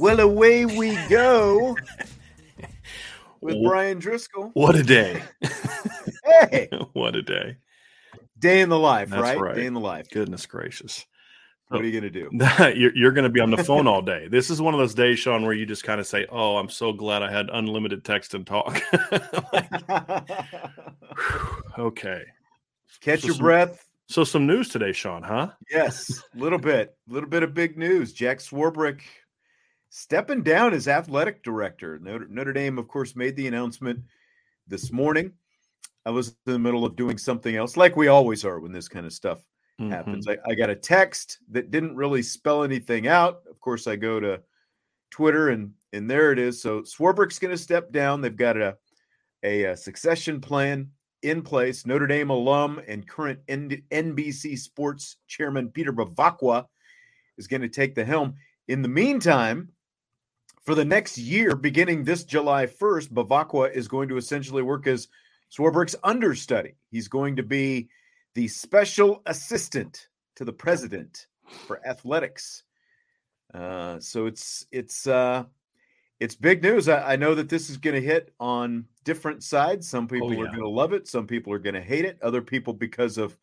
Well, away we go with Bryan Driskell. What a day. Hey, what a day. day in the life, That's right? right. Day in the life. Goodness gracious. What are you going to do? you're you're going to be on the phone all day. This is one of those days, Sean, where you just kind of say, "Oh, I'm so glad I had unlimited text and talk." okay. Catch So your some- breath. So some news today, Sean, huh? Yes, a little bit. A little bit of big news. Jack Swarbrick stepping down as athletic director. Notre, Notre Dame, of course, made the announcement this morning. I was in the middle of doing something else, like we always are when this kind of stuff happens. I, I got a text that didn't really spell anything out. Of course, I go to Twitter and and there it is. So Swarbrick's going to step down. They've got a, a uh succession plan in place. Notre Dame alum and current N- NBC Sports chairman Peter Bevacqua is going to take the helm. In the meantime, for the next year, beginning this July 1st, Bevacqua is going to essentially work as Swarbrick's understudy. He's going to be the special assistant to the president for athletics. Uh, so it's it's uh, it's big news. I, I know that this is going to hit on different sides. Some people are yeah. going to love it. Some people are going to hate it. Other people, because of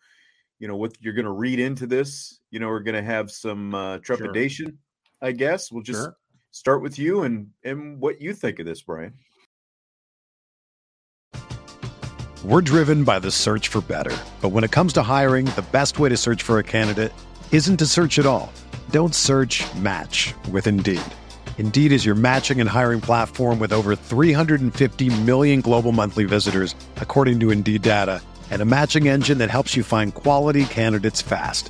you know what you're going to read into this, you know, are going to have some uh, trepidation. I guess we'll just Sure. Start with you and and what you think of this, Bryan. We're driven by the search for better. But when it comes to hiring, the best way to search for a candidate isn't to search at all. Don't search match with Indeed. Indeed is your matching and hiring platform with over 350 million global monthly visitors, according to Indeed data, and a matching engine that helps you find quality candidates fast.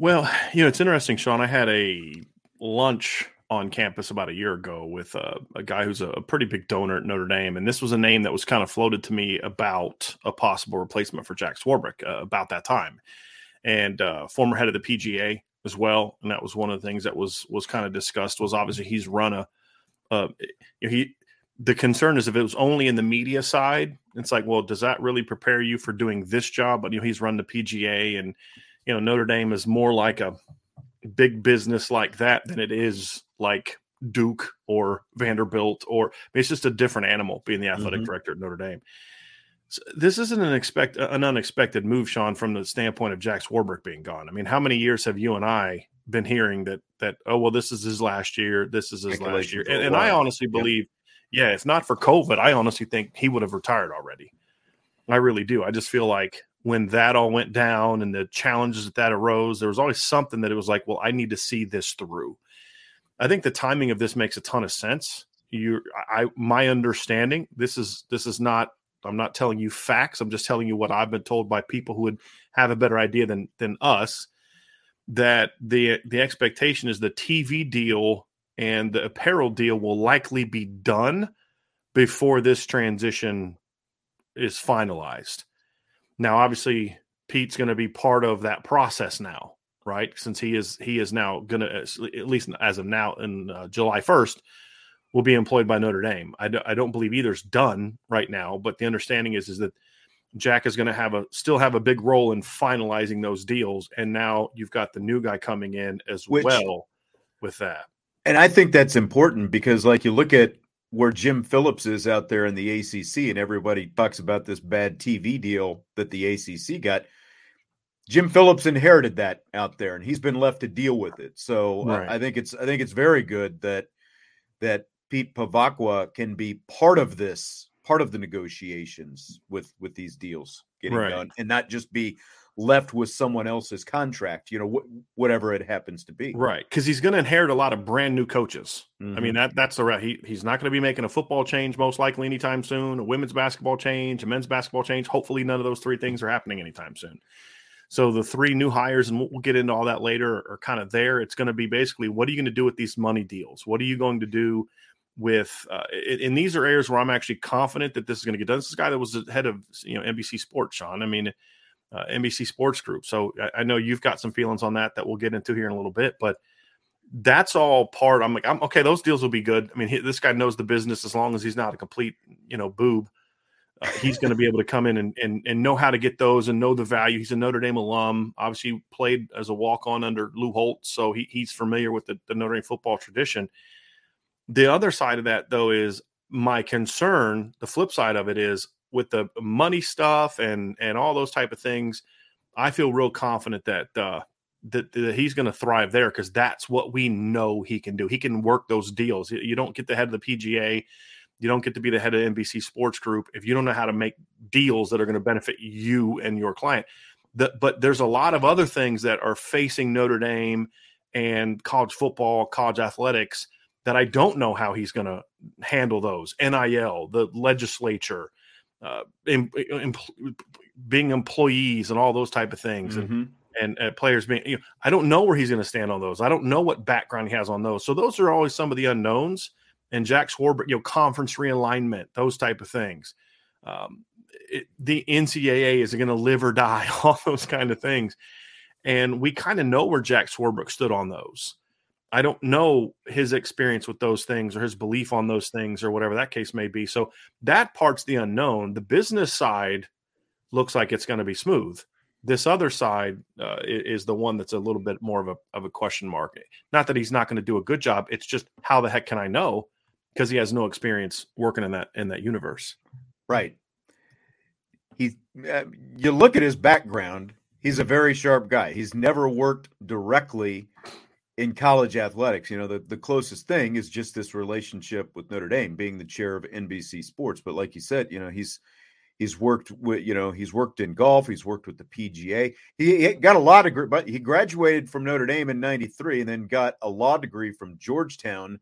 Well, you know, it's interesting, Sean. I had a lunch on campus about a year ago with uh, a guy who's a, a pretty big donor at Notre Dame, and this was a name that was kind of floated to me about a possible replacement for Jack Swarbrick uh, about that time, and uh, former head of the PGA as well. And that was one of the things that was was kind of discussed. Was obviously he's run a, uh, he. The concern is if it was only in the media side, it's like, well, does that really prepare you for doing this job? But you know, he's run the PGA, and you know, Notre Dame is more like a big business like that than it is like Duke or Vanderbilt or it's just a different animal being the athletic Mhm. director at Notre Dame. this isn't an expect an unexpected move, Sean, from the standpoint of Jack Swarbrick being gone. I mean, how many years have you and I been hearing that that oh well, this is his last year, this is his last year, and, and I honestly believe, yeah, if not for COVID, I honestly think he would have retired already. I really do. I just feel like when that all went down and the challenges that that arose, there was always something that it was like, well, I need to see this through. I think the timing of this makes a ton of sense. You, I, my understanding, this is this is not. I'm not telling you facts. I'm just telling you what I've been told by people who would have a better idea than than us. That the the expectation is the TV deal and the apparel deal will likely be done before this transition is finalized. Now, obviously, Pete's going to be part of that process now, right? Since he is he is now going to at least as of now in uh, July first will be employed by Notre Dame. I, do, I don't believe either's done right now, but the understanding is is that Jack is going to have a still have a big role in finalizing those deals, and now you've got the new guy coming in as Which, well with that. And I think that's important because, like, you look at where Jim Phillips is out there in the ACC, and everybody talks about this bad TV deal that the ACC got. Jim Phillips inherited that out there, and he's been left to deal with it. So uh. I think it's I think it's very good that that Pete Bevacqua can be part of this, part of the negotiations with with these deals getting right. done, and not just be left with someone else's contract, you know, wh- whatever it happens to be. Right. Because he's going to inherit a lot of brand new coaches. Mm-hmm. I mean, mm-hmm. that that's the right. He, he's not going to be making a football change most likely anytime soon, a women's basketball change, a men's basketball change. Hopefully, none of those three things are happening anytime soon. So the three new hires, and we'll, we'll get into all that later, are kind of there. It's going to be basically what are you going to do with these money deals? What are you going to do with uh, and these are areas where I'm actually confident that this is going to get done. This is a guy that was the head of you know NBC Sports, Sean. I mean, uh, NBC Sports Group. So I, I, know you've got some feelings on that that we'll get into here in a little bit, but that's all part. I'm like, I'm okay. Those deals will be good. I mean, he, this guy knows the business as long as he's not a complete, you know, boob. Uh, he's going to be able to come in and, and and know how to get those and know the value. He's a Notre Dame alum. Obviously, played as a walk on under Lou Holtz, so he, he's familiar with the, the Notre Dame football tradition. The other side of that, though, is my concern. The flip side of it is with the money stuff and and all those type of things, I feel real confident that uh, that, that he's going to thrive there because that's what we know he can do. He can work those deals. You don't get the head of the PGA, you don't get to be the head of NBC Sports Group if you don't know how to make deals that are going to benefit you and your client. The, but there's a lot of other things that are facing Notre Dame and college football, college athletics that I don't know how he's going to handle those. NIL, the legislature, uh, em, em, being employees and all those type of things, mm-hmm. and and uh, players being. You know, I don't know where he's going to stand on those. I don't know what background he has on those. So those are always some of the unknowns. And Jack Swarbrick, you know, conference realignment, those type of things. Um, it, the NCAA is going to live or die, all those kind of things. And we kind of know where Jack Swarbrick stood on those. I don't know his experience with those things or his belief on those things or whatever that case may be. So that part's the unknown. The business side looks like it's going to be smooth. This other side uh, is the one that's a little bit more of a of a question mark. Not that he's not going to do a good job. It's just how the heck can I know because he has no experience working in that in that universe. Right. He, uh, you look at his background. He's a very sharp guy. He's never worked directly in college athletics, you know, the, the closest thing is just this relationship with Notre Dame being the chair of NBC Sports. But like you said, you know, he's he's worked with, you know, he's worked in golf, he's worked with the PGA. He, he got a law degree, but he graduated from Notre Dame in 93 and then got a law degree from Georgetown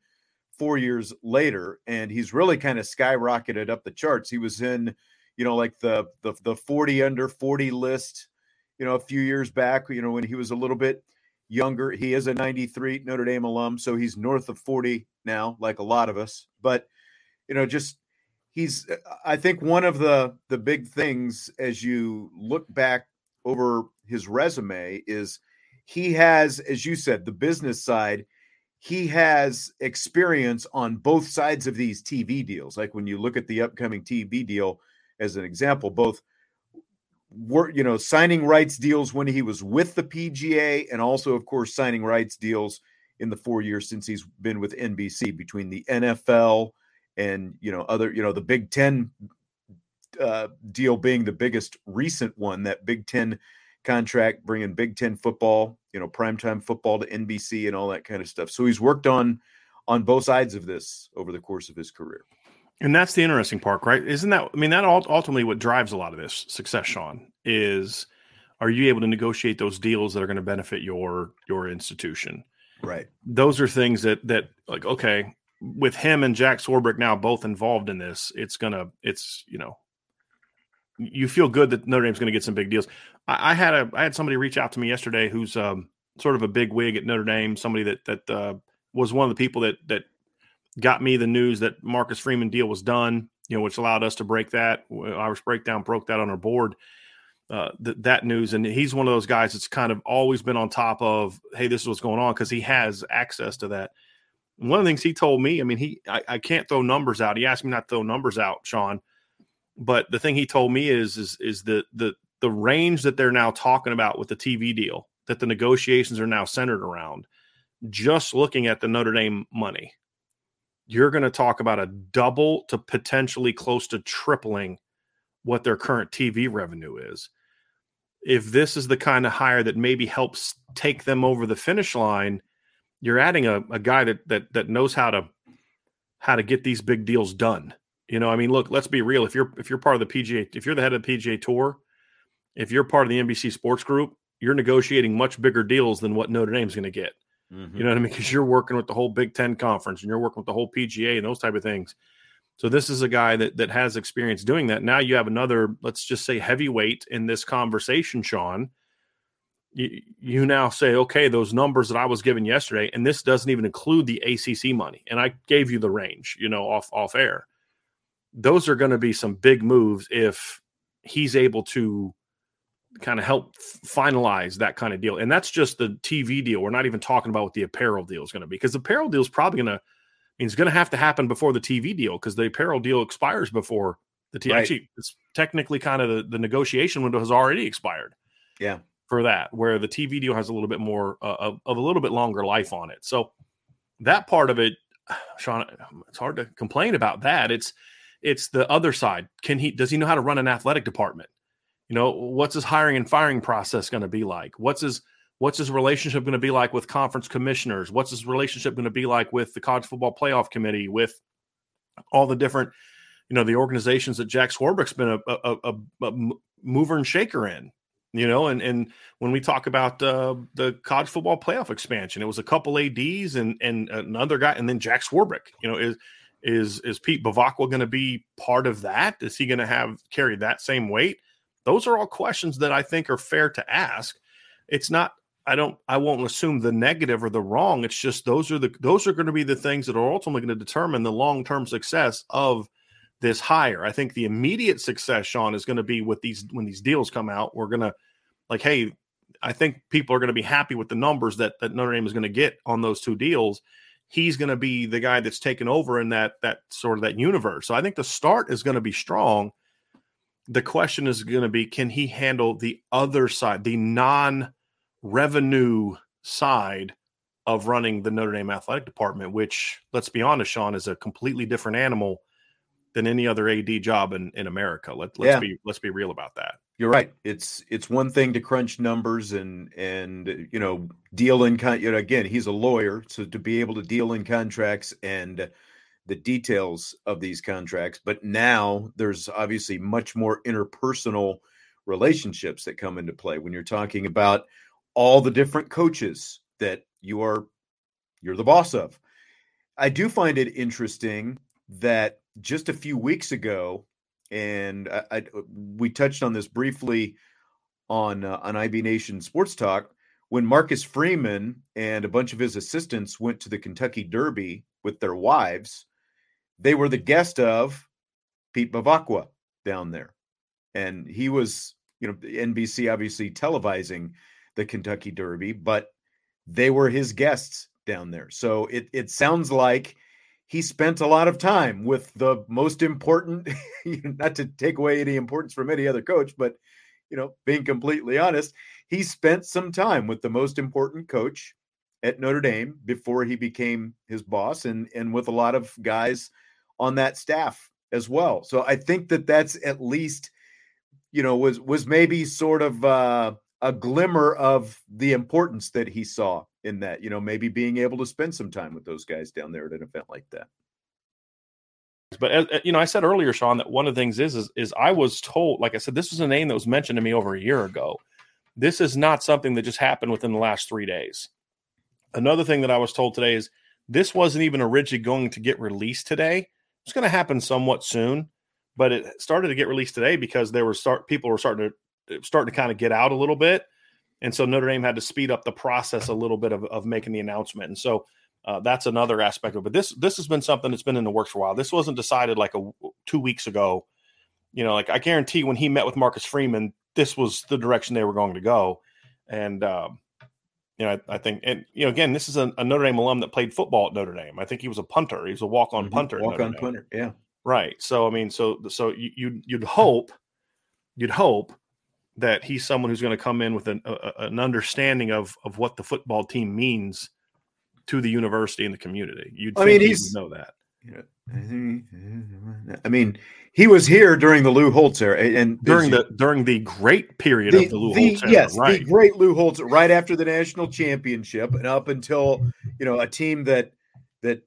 four years later. And he's really kind of skyrocketed up the charts. He was in, you know, like the the the 40 under 40 list, you know, a few years back, you know, when he was a little bit younger. He is a 93 Notre Dame alum, so he's north of 40 now, like a lot of us. But, you know, just he's I think one of the the big things as you look back over his resume is he has as you said the business side he has experience on both sides of these TV deals like when you look at the upcoming TV deal as an example both were you know signing rights deals when he was with the PGA and also of course signing rights deals in the 4 years since he's been with NBC between the NFL and you know other you know the Big 10 uh, deal being the biggest recent one, that Big Ten contract, bringing Big Ten football, you know, primetime football to NBC and all that kind of stuff. So he's worked on on both sides of this over the course of his career. And that's the interesting part, right? Isn't that? I mean, that ultimately what drives a lot of this success, Sean, is are you able to negotiate those deals that are going to benefit your your institution? Right. Those are things that that like okay, with him and Jack Swarbrick now both involved in this, it's gonna it's you know you feel good that Notre Dame's going to get some big deals. I, I, had a I had somebody reach out to me yesterday who's um, sort of a big wig at Notre Dame, somebody that that uh, was one of the people that that got me the news that Marcus Freeman deal was done, you know, which allowed us to break that. Irish Breakdown broke that on our board, uh, th- that news. And he's one of those guys that's kind of always been on top of, hey, this is what's going on because he has access to that. one of the things he told me, I mean, he I, I, can't throw numbers out. He asked me not to throw numbers out, Sean. But the thing he told me is is is the the the range that they're now talking about with the TV deal that the negotiations are now centered around. Just looking at the Notre Dame money, you're going to talk about a double to potentially close to tripling what their current TV revenue is. If this is the kind of hire that maybe helps take them over the finish line, you're adding a, a guy that that that knows how to how to get these big deals done. You know, I mean, look, let's be real. If you're if you're part of the PGA, if you're the head of the PGA Tour, if you're part of the NBC Sports Group, you're negotiating much bigger deals than what Notre Dame's going to get. Mm-hmm. You know what I mean? Because you're working with the whole Big Ten conference and you're working with the whole PGA and those type of things. So this is a guy that that has experience doing that. Now you have another, let's just say, heavyweight in this conversation, Sean. You, you now say, okay, those numbers that I was given yesterday, and this doesn't even include the ACC money, and I gave you the range, you know, off off air. Those are going to be some big moves if he's able to kind of help finalize that kind of deal. And that's just the TV deal. We're not even talking about what the apparel deal is going to be because the apparel deal is probably going to I mean, it's going to have to happen before the TV deal because the apparel deal expires before the TV. Right. Actually, it's technically kind of the, the negotiation window has already expired. Yeah. For that, where the TV deal has a little bit more uh, of, of a little bit longer life on it. So that part of it, Sean, it's hard to complain about that. It's it's the other side. Can he does he know how to run an athletic department? You know, what's his hiring and firing process going to be like? What's his what's his relationship going to be like with conference commissioners? What's his relationship going to be like with the college football playoff committee, with all the different, you know, the organizations that Jack Swarbrick's been a, a, a, a mover and shaker in, you know, and and when we talk about uh, the college football playoff expansion, it was a couple ads and and another guy, and then Jack Swarbrick, you know, is is is Pete Bevacqua going to be part of that? Is he going to have carry that same weight? Those are all questions that I think are fair to ask. It's not I don't I won't assume the negative or the wrong. It's just those are the those are going to be the things that are ultimately going to determine the long-term success of this hire. I think the immediate success, Sean, is going to be with these when these deals come out. We're gonna like, hey, I think people are going to be happy with the numbers that that Notre Dame is going to get on those two deals. He's going to be the guy that's taken over in that that sort of that universe. So I think the start is going to be strong the question is going to be can he handle the other side, the non revenue side of running the Notre Dame athletic department, which, let's be honest, Sean, is a completely different animal than any other AD job in, in America. Let, let's yeah. be let's be real about that. You're right. It's it's one thing to crunch numbers and and you know deal in con- you know again he's a lawyer so to be able to deal in contracts and the details of these contracts. But now there's obviously much more interpersonal relationships that come into play when you're talking about all the different coaches that you are you're the boss of. I do find it interesting that just a few weeks ago, and I, I we touched on this briefly on uh, on IB Nation Sports Talk when Marcus Freeman and a bunch of his assistants went to the Kentucky Derby with their wives they were the guest of Pete Bevacqua down there. And he was, you know, NBC obviously televising the Kentucky Derby, but they were his guests down there. So it it sounds like he spent a lot of time with the most important, not to take away any importance from any other coach, but you know, being completely honest, he spent some time with the most important coach at Notre Dame before he became his boss and and with a lot of guys on that staff as well. So I think that that's at least, you know, was was maybe sort of uh, a glimmer of the importance that he saw in that. You know, maybe being able to spend some time with those guys down there at an event like that. But you know, I said earlier, Sean, that one of the things is, is is I was told, like I said, this was a name that was mentioned to me over a year ago. This is not something that just happened within the last three days. Another thing that I was told today is this wasn't even originally going to get released today. It's going to happen somewhat soon, but it started to get released today because there were start people were starting to starting to kind of get out a little bit, and so Notre Dame had to speed up the process a little bit of, of making the announcement. And so uh, that's another aspect of it. But this this has been something that's been in the works for a while. This wasn't decided like a two weeks ago. You know, like I guarantee when he met with Marcus Freeman, this was the direction they were going to go. And um, you know, I, I, think, and you know, again, this is a, a, Notre Dame alum that played football at Notre Dame. I think he was a punter. He was a walk-on mm-hmm. punter. Walk-on punter, yeah. Right. So I mean, so so you you'd, you'd hope, you'd hope that he's someone who's going to come in with an a, an understanding of of what the football team means to the university and the community. You'd I mean, he's know that. I mean, he was here during the Lou Holtz era, and during the during the great period the, of the Lou the, Holtz era, yes, right. the great Lou Holtz, right after the national championship, and up until you know a team that that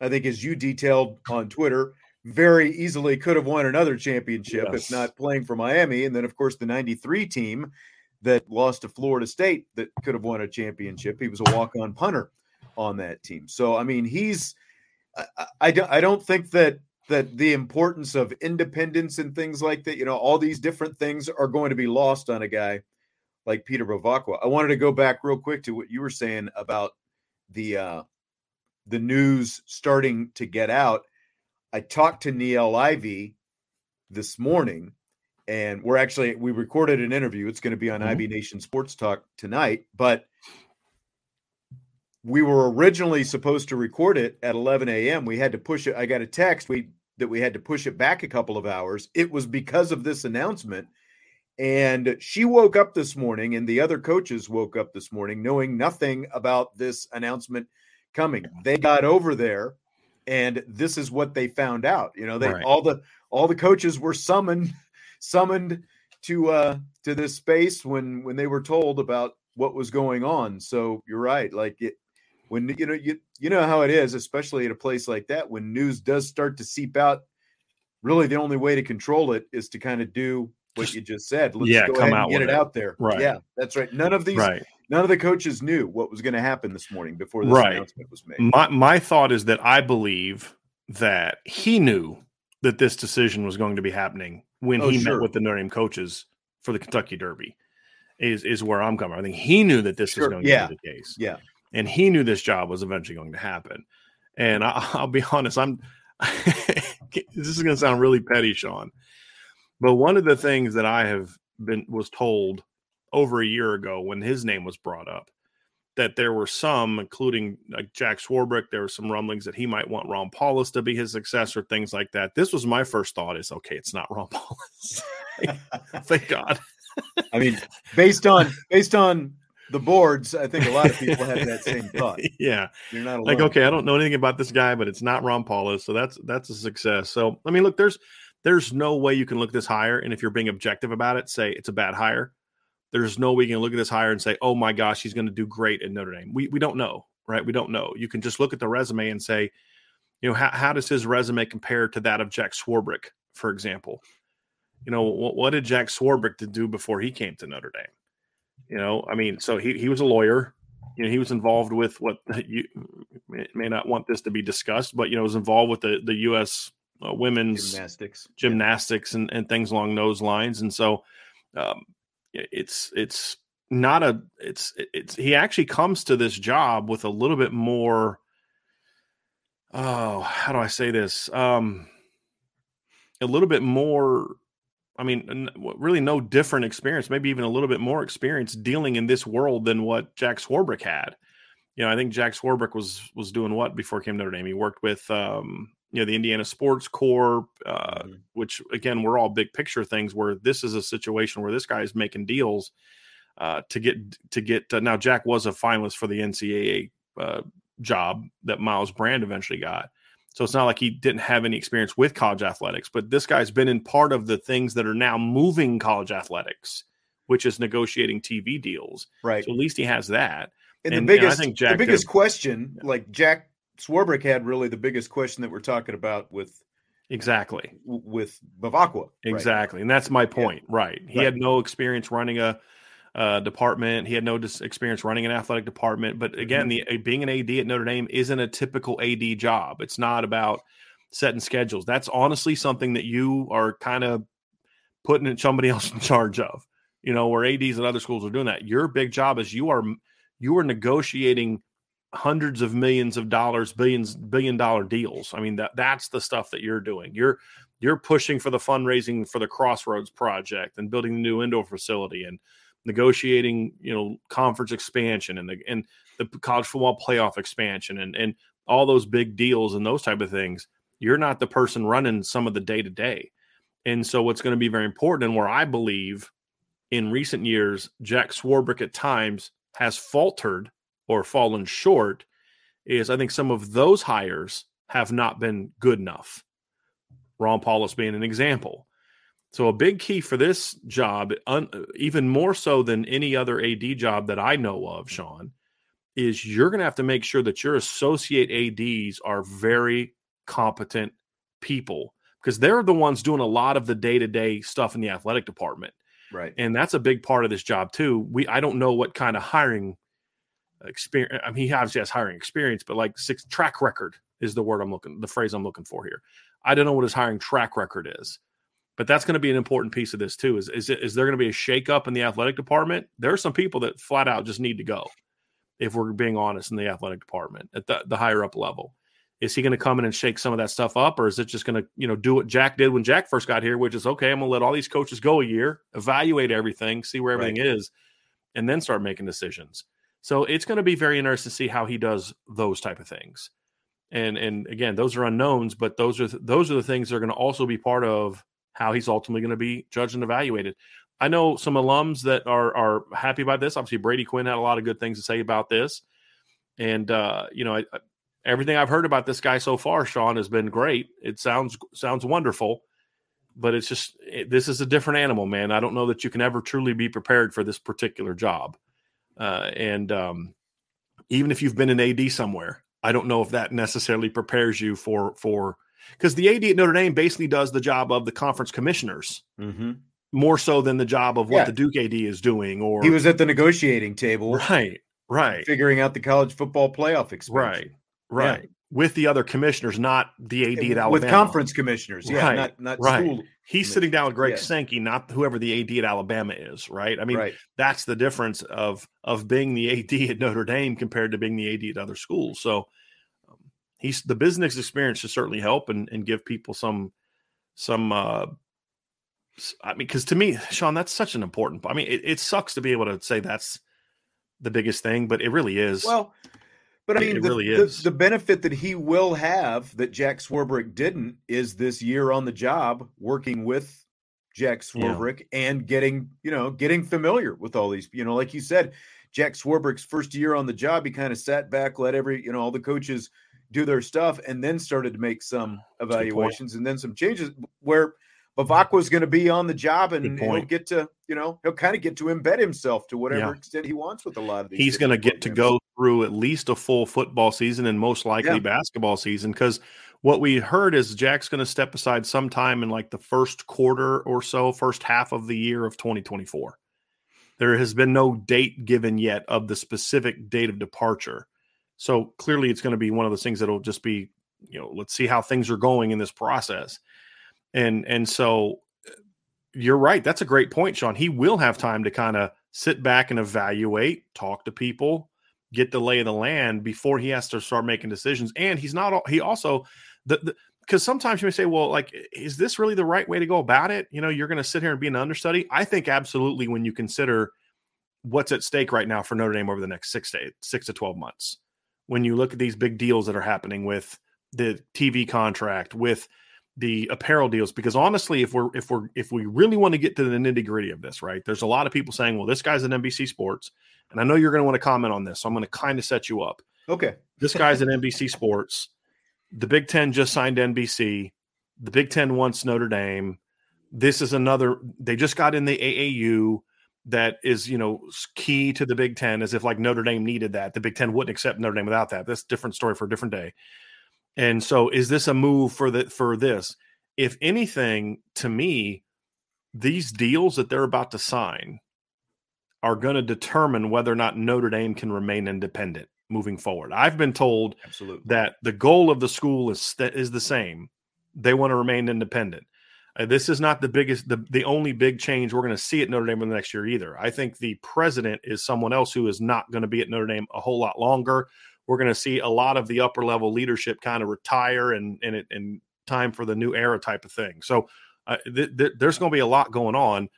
I think, as you detailed on Twitter, very easily could have won another championship yes. if not playing for Miami, and then of course the '93 team that lost to Florida State that could have won a championship. He was a walk-on punter on that team. So I mean, he's I, I, I don't think that that the importance of independence and things like that, you know, all these different things are going to be lost on a guy like Peter Bevacqua. I wanted to go back real quick to what you were saying about the uh the news starting to get out. I talked to Niele Ivey this morning, and we're actually we recorded an interview. It's going to be on mm-hmm. IB Nation Sports Talk tonight, but we were originally supposed to record it at 11 a.m. We had to push it. I got a text we that we had to push it back a couple of hours. It was because of this announcement. And she woke up this morning, and the other coaches woke up this morning knowing nothing about this announcement coming. They got over there, and this is what they found out. You know, they right. all the all the coaches were summoned summoned to uh to this space when when they were told about what was going on. So you're right. Like it, when you know you you know how it is, especially at a place like that, when news does start to seep out. Really, the only way to control it is to kind of do what you just said. Let's yeah, go ahead and get it, it, out there. Right. Yeah, that's right. None of these, right. none of the coaches knew what was going to happen this morning before this right. announcement was made. My my thought is that I believe that he knew that this decision was going to be happening when oh, he sure. met with the Notre Dame coaches for the Kentucky Derby. Is is where I'm coming. I think he knew that this sure. was going yeah. to be the case. Yeah and he knew this job was eventually going to happen. And I, will be honest, I'm. this is going to sound really petty, Sean, but one of the things that I have been was told over a year ago when his name was brought up that there were some, including like Jack Swarbrick, there were some rumblings that he might want Ron Powlus to be his successor, things like that. This was my first thought: is okay, it's not Ron Powlus. Thank God. I mean, based on based on the boards, I think a lot of people have that same thought. yeah, you're not alone. like okay. I don't know anything about this guy, but it's not Ron Powlus, so that's that's a success. So I mean, look, there's there's no way you can look this higher, and if you're being objective about it, say it's a bad hire. There's no way you can look at this hire and say, oh my gosh, he's going to do great at Notre Dame. We we don't know, right? We don't know. You can just look at the resume and say, you know, how how does his resume compare to that of Jack Swarbrick, for example? You know, what, what did Jack Swarbrick do before he came to Notre Dame? You know, I mean, so he, he was a lawyer. You know, he was involved with what you may not want this to be discussed, but you know, was involved with the the U.S. Uh, women's gymnastics, gymnastics, yeah. and, and things along those lines. And so, um, it's it's not a it's it's he actually comes to this job with a little bit more. Oh, how do I say this? Um, a little bit more I mean, really no different experience, maybe even a little bit more experience dealing in this world than what Jack Swarbrick had. You know, I think Jack Swarbrick was was doing what before came to Notre Dame. He worked with um, you know the Indiana Sports Corp, uh, mm-hmm. which again we're all big picture things. Where this is a situation where this guy is making deals uh, to get to get. Uh, now Jack was a finalist for the NCAA uh, job that Myles Brand eventually got. So it's not like he didn't have any experience with college athletics, but this guy's been in part of the things that are now moving college athletics, which is negotiating TV deals. Right. So at least he has that. And, And- the and I biggest, think Jack the biggest did- question, like Jack Swarbrick had really the biggest question that we're talking about with Exactly. with right? Exactly. And that's my point. Right. He Right. had no experience running a, uh, department. He had no dis- experience running an athletic department. But again, Mm-hmm. the uh, being an AD at Notre Dame isn't a typical AD job. It's not about setting schedules. That's honestly something that you are kind of putting in somebody else in charge of. You know, where ADs at other schools are doing that. Your big job is you are you are negotiating hundreds of millions of dollars, billions, billion dollar deals. I mean, that that's the stuff that you're doing. You're you're pushing for the fundraising for the Crossroads project and building the new indoor facility and negotiating, you know, conference expansion and the and the college football playoff expansion and and all those big deals and those type of things. You're not the person running some of the day to day. And so what's going to be very important and where I believe in recent years Jack Swarbrick at times has faltered or fallen short is I think some of those hires have not been good enough. Ron Powlus being an example. So a big key for this job, un, even more so than any other AD job that I know of, mm. Sean, is you're going to have to make sure that your associate ADs are very competent people because they're the ones doing a lot of the day-to-day stuff in the athletic department Right. and that's a big part of this job too. We I don't know what kind of hiring experience. I mean, he obviously has hiring experience, but like six track record is the word I'm looking, the phrase I'm looking for here. I don't know what his hiring track record is, but that's going to be an important piece of this too. Is is, it, is there going to be a shakeup in the athletic department? There are some people that flat out just need to go. If we're being honest, in the athletic department at the, the higher up level, is he going to come in and shake some of that stuff up, or is it just going to you know do what Jack did when Jack first got here, which is okay, I'm going to let all these coaches go a year, evaluate everything, see where everything is, and then start making decisions. So it's going to be very interesting to see how he does those type of things. And and again, those are unknowns, but those are those are the things that are going to also be part of how he's ultimately going to be judged and evaluated. I know some alums that are are happy about this. Obviously, Brady Quinn had a lot of good things to say about this, and uh, you know, I, everything I've heard about this guy so far, Sean, has been great. It sounds sounds wonderful, but it's just it, this is a different animal, man. I don't know that you can ever truly be prepared for this particular job, uh, and um, even if you've been an AD somewhere, I don't know if that necessarily prepares you for for because the AD at Notre Dame basically does the job of the conference commissioners Mm-hmm. more so than the job of what Yeah. the Duke AD is doing. Or He was at the negotiating table, right, right, figuring out the college football playoff expansion. right, right, with the other commissioners, not the AD at Alabama. with conference commissioners. Yeah, Right, not not right. school. He's sitting down with Greg Yeah. Sankey, not whoever the AD at Alabama is. Right. I mean, right. that's the difference of of being the AD at Notre Dame compared to being the AD at other schools. So he's the business experience should certainly help and, and give people some some. uh I mean, because to me, Sean, that's such an important. I mean, it, it sucks to be able to say that's the biggest thing, but it really is. Well, but I mean, it the, really is. The, benefit that he will have that Jack Swarbrick didn't is this year on the job working with Jack Yeah. Swarbrick and getting, you know, getting familiar with all these, you know, like you said, Jack Swarbrick's first year on the job, he kind of sat back, let every, you know, all the coaches do their stuff, and then started to make some a good point. evaluations and then some changes where Bevacqua's going to be on the job and he'll get to, you know, he'll kind of get to embed himself to whatever Yeah. extent he wants with a lot of these. he's going to get to go through at least a full football season and most likely Yeah. basketball season because what we heard is Jack's going to step aside sometime in like the first quarter or so, first half of the year of 2024. There has been no date given yet of the specific date of departure. So clearly it's going to be one of those things that'll just be, you know, let's see how things are going in this process. And and so uh, you're right. That's a great point, Sean. He will have time to kind of sit back and evaluate, talk to people, get the lay of the land before he has to start making decisions. And he's not. He also the because sometimes you may say, well, like, is this really the right way to go about it? You know, you're going to sit here and be an understudy. I think absolutely when you consider what's at stake right now for Notre Dame over the next six to eight, six to twelve months. When you look at these big deals that are happening with the TV contract, with the apparel deals because honestly if we're if we're if we really want to get to the nitty gritty of this right there's a lot of people saying well this guy's at nbc sports and i know you're going to want to comment on this so i'm going to kind of set you up Okay. this guy's at nbc sports the Big Ten just signed NBC. The Big Ten wants Notre Dame. This is another. They just got in the AAU that is you know key to the Big Ten, as if like Notre Dame needed that. The Big Ten wouldn't accept Notre Dame without that. That's a different story for a different day. And so, is this a move for the for this? If anything, to me, these deals that they're about to sign are going to determine whether or not Notre Dame can remain independent moving forward. I've been told Absolutely. that the goal of the school is is the same. They want to remain independent. Uh, this is not the biggest, the, the only big change we're going to see at Notre Dame in the next year either. I think the president is someone else who is not going to be at Notre Dame a whole lot longer. We're going to see a lot of the upper level leadership kind of retire and and it and time for the new era type of thing. So uh, th- th- there's going to be a lot going on,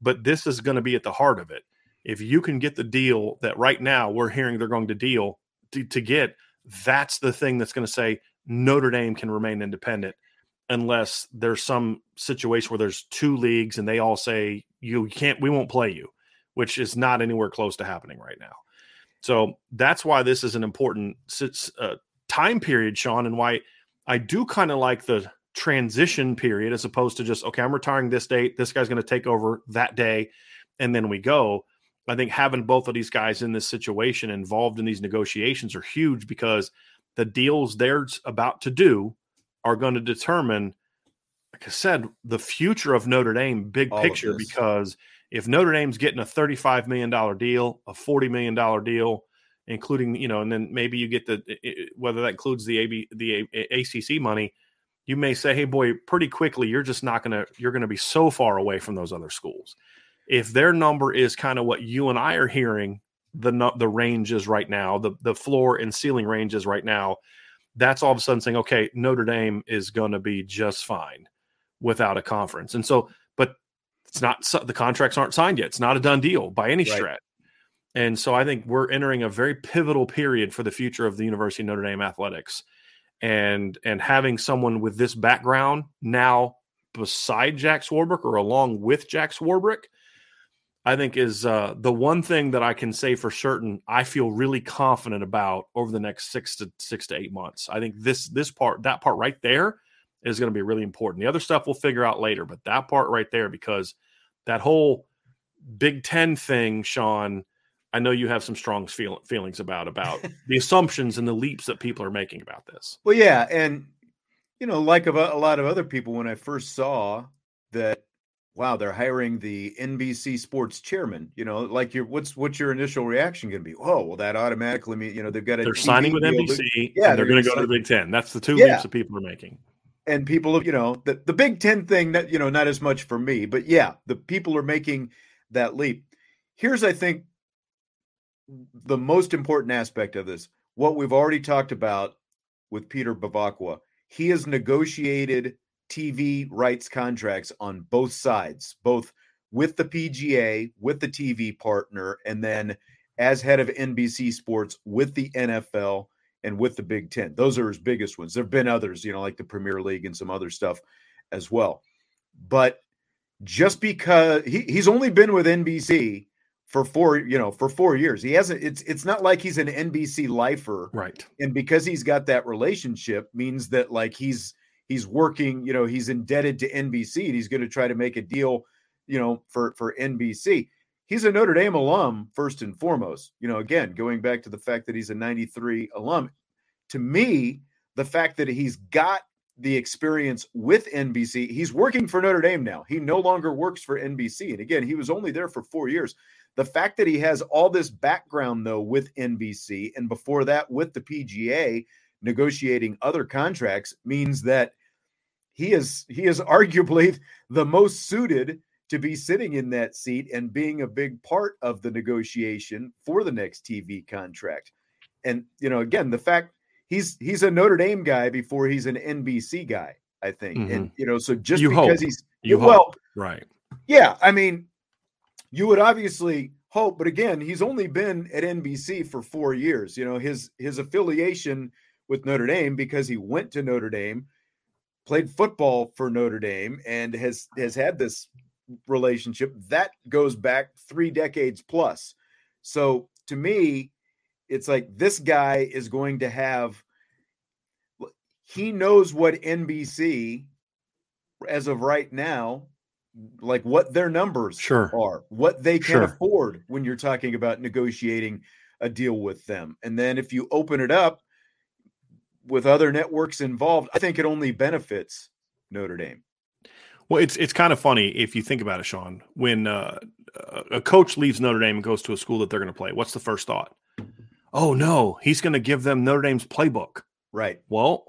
but this is going to be at the heart of it. If you can get the deal that right now we're hearing they're going to deal to, to get, that's the thing that's going to say Notre Dame can remain independent unless there's some situation where there's two leagues and they all say you can't we won't play you which is not anywhere close to happening right now. So that's why this is an important uh, time period sean and why i do kind of like the transition period as opposed to just okay i'm retiring this date. This guy's going to take over that day and then we go. I think having both of these guys in this situation involved in these negotiations are huge because the deals they're about to do are going to determine, like I said, the future of Notre Dame, big All picture. Because if Notre Dame's getting a $35 million deal, a $40 million deal, including, you know, and then maybe you get the, whether that includes the AB, the ACC money, you may say, hey, boy, pretty quickly, you're just not going to, you're going to be so far away from those other schools. If their number is kind of what you and I are hearing, the the range is right now, the the floor and ceiling ranges right now, that's all of a sudden saying, okay, Notre Dame is going to be just fine without a conference. And so, but it's not the contracts aren't signed yet. It's not a done deal by any stretch. And so I think we're entering a very pivotal period for the future of the University of Notre Dame athletics. And and having someone with this background now beside Jack Swarbrick or along with Jack Swarbrick I think is uh, the one thing that I can say for certain. I feel really confident about over the next six to six to eight months. I think this this part that part right there is going to be really important. The other stuff we'll figure out later, but that part right there because that whole Big Ten thing, Sean. I know you have some strong feel, feelings about about the assumptions and the leaps that people are making about this. Well, yeah, and you know, like a, a lot of other people, when I first saw that wow, they're hiring the NBC Sports chairman. You know, like your what's what's your initial reaction going to be? Oh, well, that automatically means you know they've got a they're TV signing with NBC. To, yeah, they're, they're going to go sign, to the Big Ten. That's the two yeah. leaps that people are making. And people, you know, the the Big Ten thing that you know not as much for me, but yeah, the people are making that leap. Here's, I think, the most important aspect of this. What we've already talked about with Peter Bevacqua. He has negotiated TV rights contracts on both sides, both with the PGA, with the TV partner, and then as head of NBC Sports with the NFL and with the Big Ten. Those are his biggest ones. There have been others, you know, like the Premier League and some other stuff as well. But just because he, he's only been with NBC for four, you know, for four years, he hasn't. It's it's not like he's an NBC lifer, right? And because he's got that relationship, means that like he's he's working, you know, he's indebted to NBC and he's going to try to make a deal, you know, for for NBC. He's a Notre Dame alum first and foremost. You know, again, going back to the fact that he's a 93 alum, to me, the fact that he's got the experience with NBC, he's working for Notre Dame now. He no longer works for NBC. And again, he was only there for 4 years. The fact that he has all this background though with NBC and before that with the PGA negotiating other contracts means that he is he is arguably the most suited to be sitting in that seat and being a big part of the negotiation for the next TV contract. And you know, again, the fact he's he's a Notre Dame guy before he's an NBC guy, I think. Mm-hmm. And you know, so just you because hope. he's you well, hope. right. Yeah, I mean, you would obviously hope, but again, he's only been at NBC for 4 years. You know, his his affiliation with Notre Dame because he went to Notre Dame, played football for Notre Dame, and has has had this relationship that goes back three decades plus. So to me, it's like this guy is going to have he knows what NBC, as of right now, like what their numbers sure. are, what they can Sure. afford when you're talking about negotiating a deal with them. And then if you open it up with other networks involved, I think it only benefits Notre Dame. Well, it's it's kind of funny if you think about it, Sean. When uh, a coach leaves Notre Dame and goes to a school that they're going to play, what's the first thought? Oh no, he's going to give them Notre Dame's playbook. Right. Well,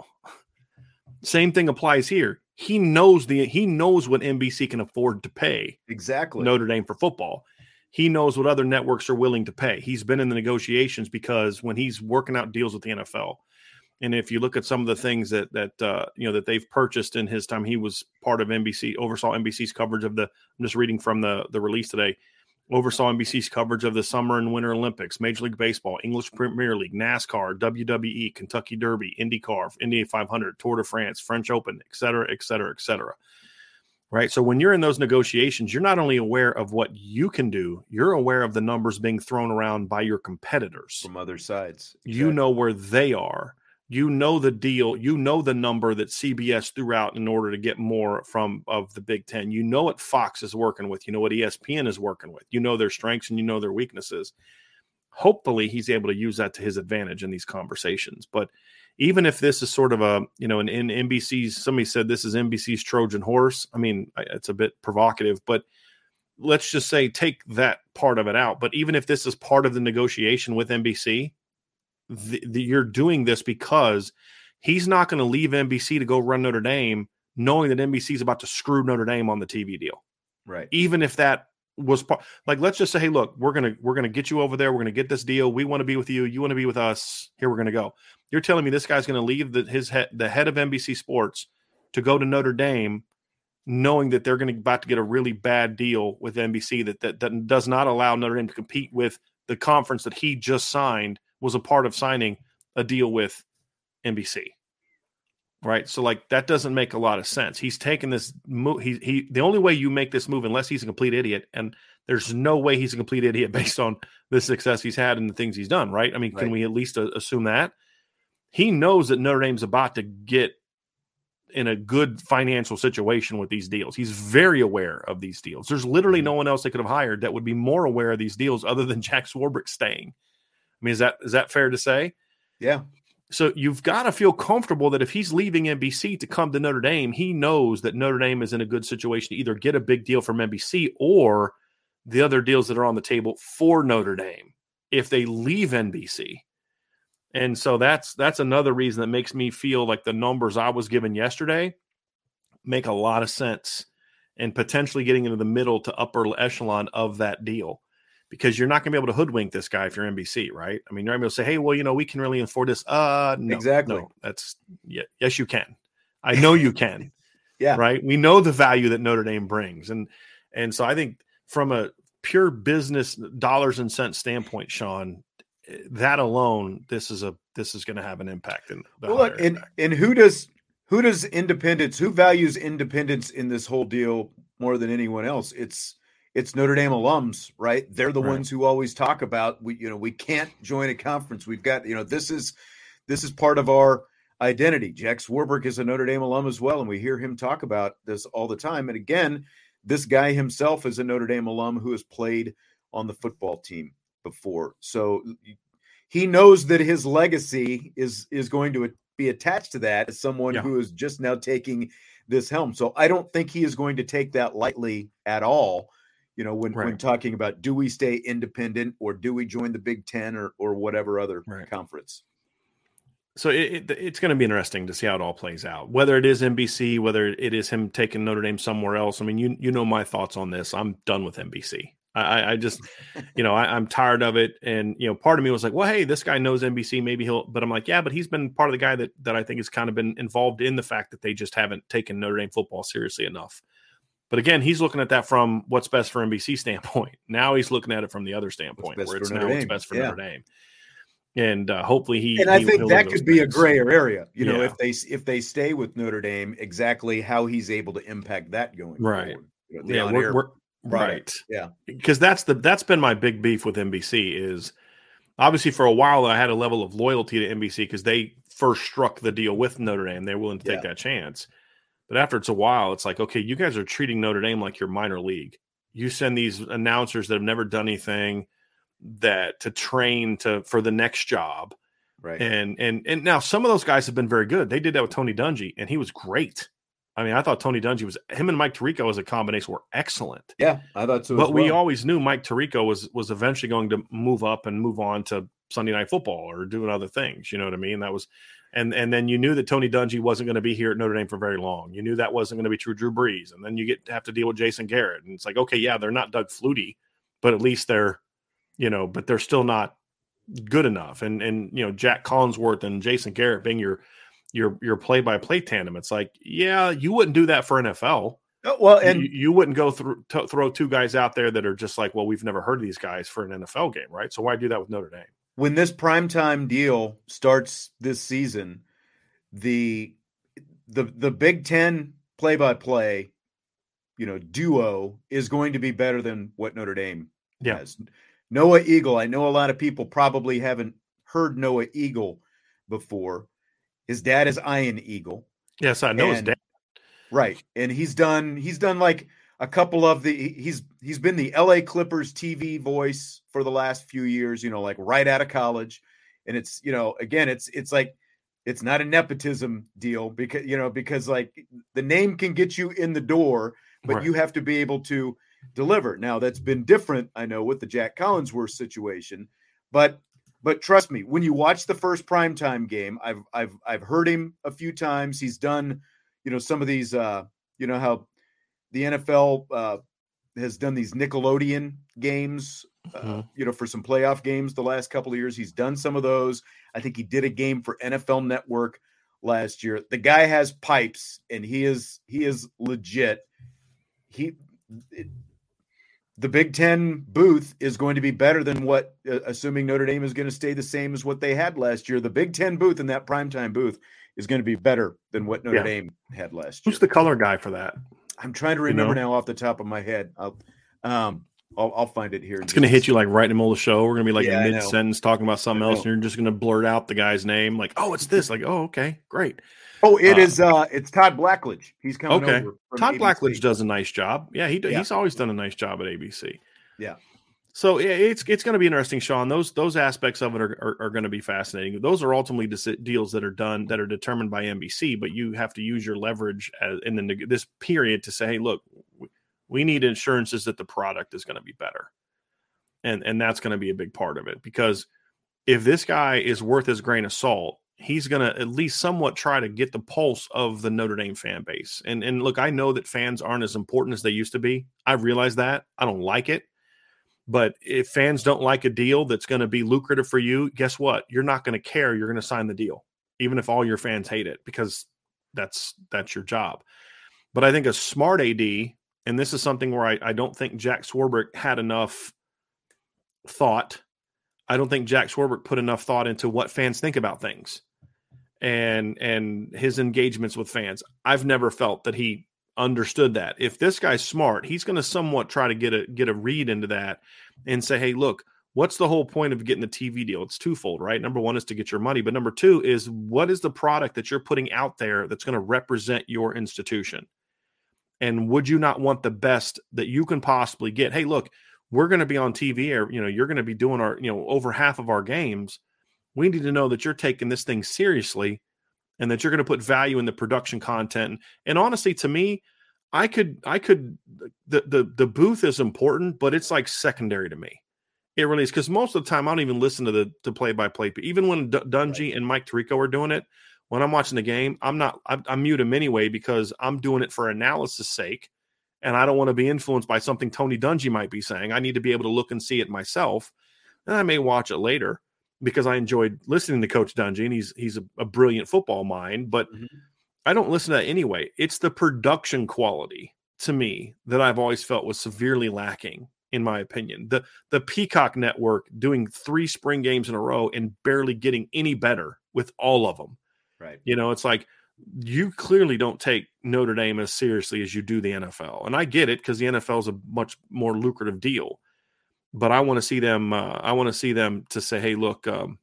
same thing applies here. He knows the he knows what NBC can afford to pay Exactly. Notre Dame for football. He knows what other networks are willing to pay. He's been in the negotiations because when he's working out deals with the NFL, and if you look at some of the things that that uh, you know that they've purchased in his time, he was part of NBC, oversaw NBC's coverage of the. I'm just reading from the the release today. Oversaw NBC's coverage of the Summer and Winter Olympics, Major League Baseball, English Premier League, NASCAR, WWE, Kentucky Derby, IndyCar, Indy 500, Tour de France, French Open, et cetera, et cetera, et cetera right? So when you're in those negotiations, you're not only aware of what you can do, you're aware of the numbers being thrown around by your competitors. From other sides. You know where they are. You know the deal. You know the number that CBS threw out in order to get more from of the Big Ten. You know what Fox is working with. You know what ESPN is working with. You know their strengths and you know their weaknesses. Hopefully, he's able to use that to his advantage in these conversations. But even if this is sort of a you know in, in NBC's somebody said this is NBC's Trojan horse. I mean, it's a bit provocative, but let's just say take that part of it out. But even if this is part of the negotiation with NBC, the, the, you're doing this because he's not going to leave NBC to go run Notre Dame, knowing that NBC is about to screw Notre Dame on the TV deal. Right. even if that was part like let's just say hey look we're gonna we're gonna get you over there. We're gonna get this deal. We want to be with you. You want to be with us. Here we're gonna go. You're telling me this guy's gonna leave the his head the head of nbc sports to go to notre dame knowing that they're gonna about to get a really bad deal with nbc that, that that does not allow notre dame to compete with the conference that he just signed was a part of signing a deal with nbc right? So like that doesn't make a lot of sense. He's taken this move. He he. The only way you make this move, unless he's a complete idiot, and there's no way he's a complete idiot based on the success he's had and the things he's done, right? I mean, can we at least uh, assume that he knows that Notre Dame's about to get in a good financial situation with these deals. He's very aware of these deals. There's literally no one else they could have hired that would be more aware of these deals other than Jack Swarbrick staying. I mean, is that is that fair to say? Yeah. So you've got to feel comfortable that if he's leaving NBC to come to Notre Dame, he knows that Notre Dame is in a good situation to either get a big deal from NBC or the other deals that are on the table for Notre Dame if they leave NBC. And so that's that's another reason that makes me feel like the numbers I was given yesterday make a lot of sense and potentially getting into the middle to upper echelon of that deal because you're not going to be able to hoodwink this guy if you're NBC, right? I mean, you're not going to say, "Hey, well, you know, we can really afford this." Uh, no, Exactly. No, that's yeah, yes, you can. I know you can. Yeah. Right. We know the value that Notre Dame brings, and and so I think from a pure business dollars and cents standpoint, Sean, eh, that alone, this is a this is going to have an impact. In Well, look, and impact. and who does who does independence? Who values independence in this whole deal more than anyone else? It's it's Notre Dame alums, right? They're the Right. ones who always talk about we, you know, we can't join a conference. We've got, you know, this is this is part of our identity. Jack Swarbrick is a Notre Dame alum as well, and we hear him talk about this all the time. And again, this guy himself is a Notre Dame alum who has played on the football team before. So he knows that his legacy is is going to be attached to that as someone Yeah. who is just now taking this helm. So I don't think he is going to take that lightly at all. You know, when when talking about do we stay independent or do we join the Big Ten or or whatever other Right. conference? so it, it, it's going to be interesting to see how it all plays out. Whether it is NBC, whether it is him taking Notre Dame somewhere else. I mean, you you know my thoughts on this. I'm done with NBC. I, I- I just, you know, I, I'm tired of it. And you know, part of me was like, well, hey, this guy knows NBC. Maybe he'll. But I'm like, yeah, but he's been part of the guy that that I think has kind of been involved in the fact that they just haven't taken Notre Dame football seriously enough. But again, he's looking at that from what's best for NBC standpoint. Now he's looking at it from the other standpoint, where it's now what's best for Yeah. Notre Dame. And uh, hopefully he. and I he- think that could be a grayer area. You know, Yeah. if they if they stay with Notre Dame, exactly how he's able to impact that going Right. forward. You know, yeah, we're, we're right. Yeah. because that's the that's been my big beef with NBC is Obviously, for a while, I had a level of loyalty to NBC because they first struck the deal with Notre Dame. They're willing to take that chance. But after it's a while, it's like, okay, you guys are treating Notre Dame like your minor league. You send these announcers that have never done anything that to train to for the next job. Right. And and and now some of those guys have been very good. They did that with Tony Dungy, and he was great. I mean, I thought Tony Dungy was him and Mike Tirico as a combination were excellent. yeah, I thought so. but as we always knew Mike Tirico was was eventually going to move up and move on to Sunday Night Football or doing other things. You know what I mean? That was, and and then you knew that Tony Dungy wasn't going to be here at Notre Dame for very long. You knew that wasn't going to be true. Drew Brees, and then you get to have to deal with Jason Garrett, and it's like, okay, yeah, they're not Doug Flutie, but at least they're, you know, but they're still not good enough. And and you know, Jac Collinsworth and Jason Garrett being your your your play by play tandem. It's like, yeah, you wouldn't do that for NFL Oh, well, and you, you wouldn't go through to, throw two guys out there that are just like, well, we've never heard of these guys for an NFL game, right? So why do that with Notre Dame? When this primetime deal starts this season, the the the Big Ten play by play, you know, duo is going to be better than what Notre Dame Yeah. has. Noah Eagle. I know a lot of people probably haven't heard Noah Eagle before. His dad is Ian Eagle. Yes, I know his dad. Right. And he's done he's done like a couple of the he's he's been the LA Clippers TV voice for the last few years, you know, like right out of college. And it's, you know, again, it's it's like it's not a nepotism deal because you know, because like the name can get you in the door, but Right. you have to be able to deliver. Now that's been different, I know, with the Jac Collinsworth situation, but but trust me, when you watch the first primetime game, I've I've I've heard him a few times. He's done, you know, some of these uh, you know how the NFL uh has done these Nickelodeon games, uh, Mhm. you know, for some playoff games the last couple of years. He's done some of those. I think he did a game for NFL Network last year. The guy has pipes and he is he is legit. He it- the Big Ten booth is going to be better than what, uh, assuming Notre Dame is going to stay the same as what they had last year. The Big Ten booth and that primetime booth is going to be better than what Notre Yeah. Dame had last year. Who's the color guy for that? I'm trying to you remember know? now off the top of my head. I'll, um, I'll, I'll find it here. It's going to hit you like right in the middle of the show. We're going to be like Yeah, I in know. mid sentence talking about something else, and you're just going to blurt out the guy's name, like, "Oh, it's this." Like, "Oh, okay, great." Oh, it Uh, is. Uh, it's Todd Blackledge. He's coming Okay. Todd ABC. Blackledge does a nice job. Yeah, he Yeah. he's always done a nice job at ABC. Yeah. So it's it's going to be interesting, Sean. Those those aspects of it are, are, are going to be fascinating. Those are ultimately deci- deals that are done that are determined by NBC, but you have to use your leverage as, in the this period to say, hey, look, we- we need insurances that the product is going to be better, and and that's going to be a big part of it because if this guy is worth his grain of salt, he's going to at least somewhat try to get the pulse of the Notre Dame fan base. And and look, I know that fans aren't as important as they used to be. I realize that. I don't like it. But if fans don't like a deal that's going to be lucrative for you, guess what? You're not going to care. You're going to sign the deal, even if all your fans hate it, because that's that's your job. But I think a smart AD, and this is something where I, I don't think Jack Swarbrick had enough thought. I don't think Jack Swarbrick put enough thought into what fans think about things and and his engagements with fans. I've never felt that he understood that. If this guy's smart, he's going to somewhat try to get a get a read into that and say, "Hey, look, what's the whole point of getting the TV deal? It's twofold, right? Number one is to get your money, but number two is what is the product that you're putting out there that's going to represent your institution? And would you not want the best that you can possibly get? Hey, look, we're going to be on TV, or you know, you're going to be doing our, you know, over half of our games. We need to know that you're taking this thing seriously and that you're going to put value in the production content. And honestly, to me, I could, I could, the the the booth is important, but it's like secondary to me. It really is because most of the time I don't even listen to the to play by play. But Even when D- Dungy and Mike Tirico are doing it, when I'm watching the game, I'm not. I, I mute them anyway because I'm doing it for analysis sake, and I don't want to be influenced by something Tony Dungy might be saying. I need to be able to look and see it myself, and I may watch it later because I enjoyed listening to Coach Dungy, and he's he's a, a brilliant football mind. But Mhm. I don't listen to that anyway. It's the production quality to me that I've always felt was severely lacking, in my opinion. The the Peacock network doing three spring games in a row and barely getting any better with all of them. Right. You know, it's like you clearly don't take Notre Dame as seriously as you do the NFL. And I get it because the NFL is a much more lucrative deal. But I want to see them. Uh, I want to see them to say, "Hey, look, um,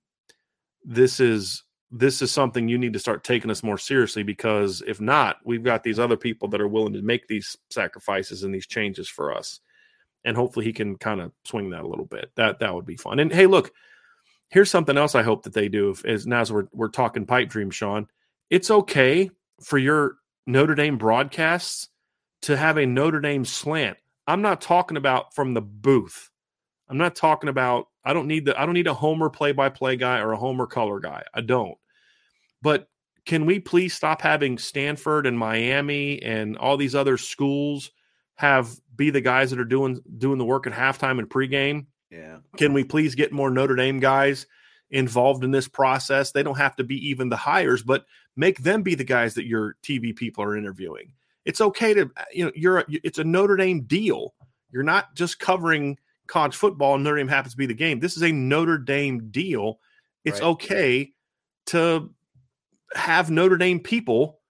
this is this is something you need to start taking us more seriously because if not, we've got these other people that are willing to make these sacrifices and these changes for us." And hopefully, he can kind of swing that a little bit. That that would be fun. And hey, look, here's something else I hope that they do. If, as now as we're we're talking pipe dream, Sean, it's okay for your Notre Dame broadcasts to have a Notre Dame slant. I'm not talking about from the booth. I'm not talking about I don't need the I don't need a homer play-by-play guy or a homer color guy. I don't. But can we please stop having Stanford and Miami and all these other schools have be the guys that are doing doing the work at halftime and pregame? Yeah. Can we please get more Notre Dame guys involved in this process? They don't have to be even the hires, but make them be the guys that your TV people are interviewing. It's okay to you know you're a, it's a Notre Dame deal. You're not just covering college football and Notre Dame happens to be the game. This is a Notre Dame deal. It's right. okay to have Notre Dame people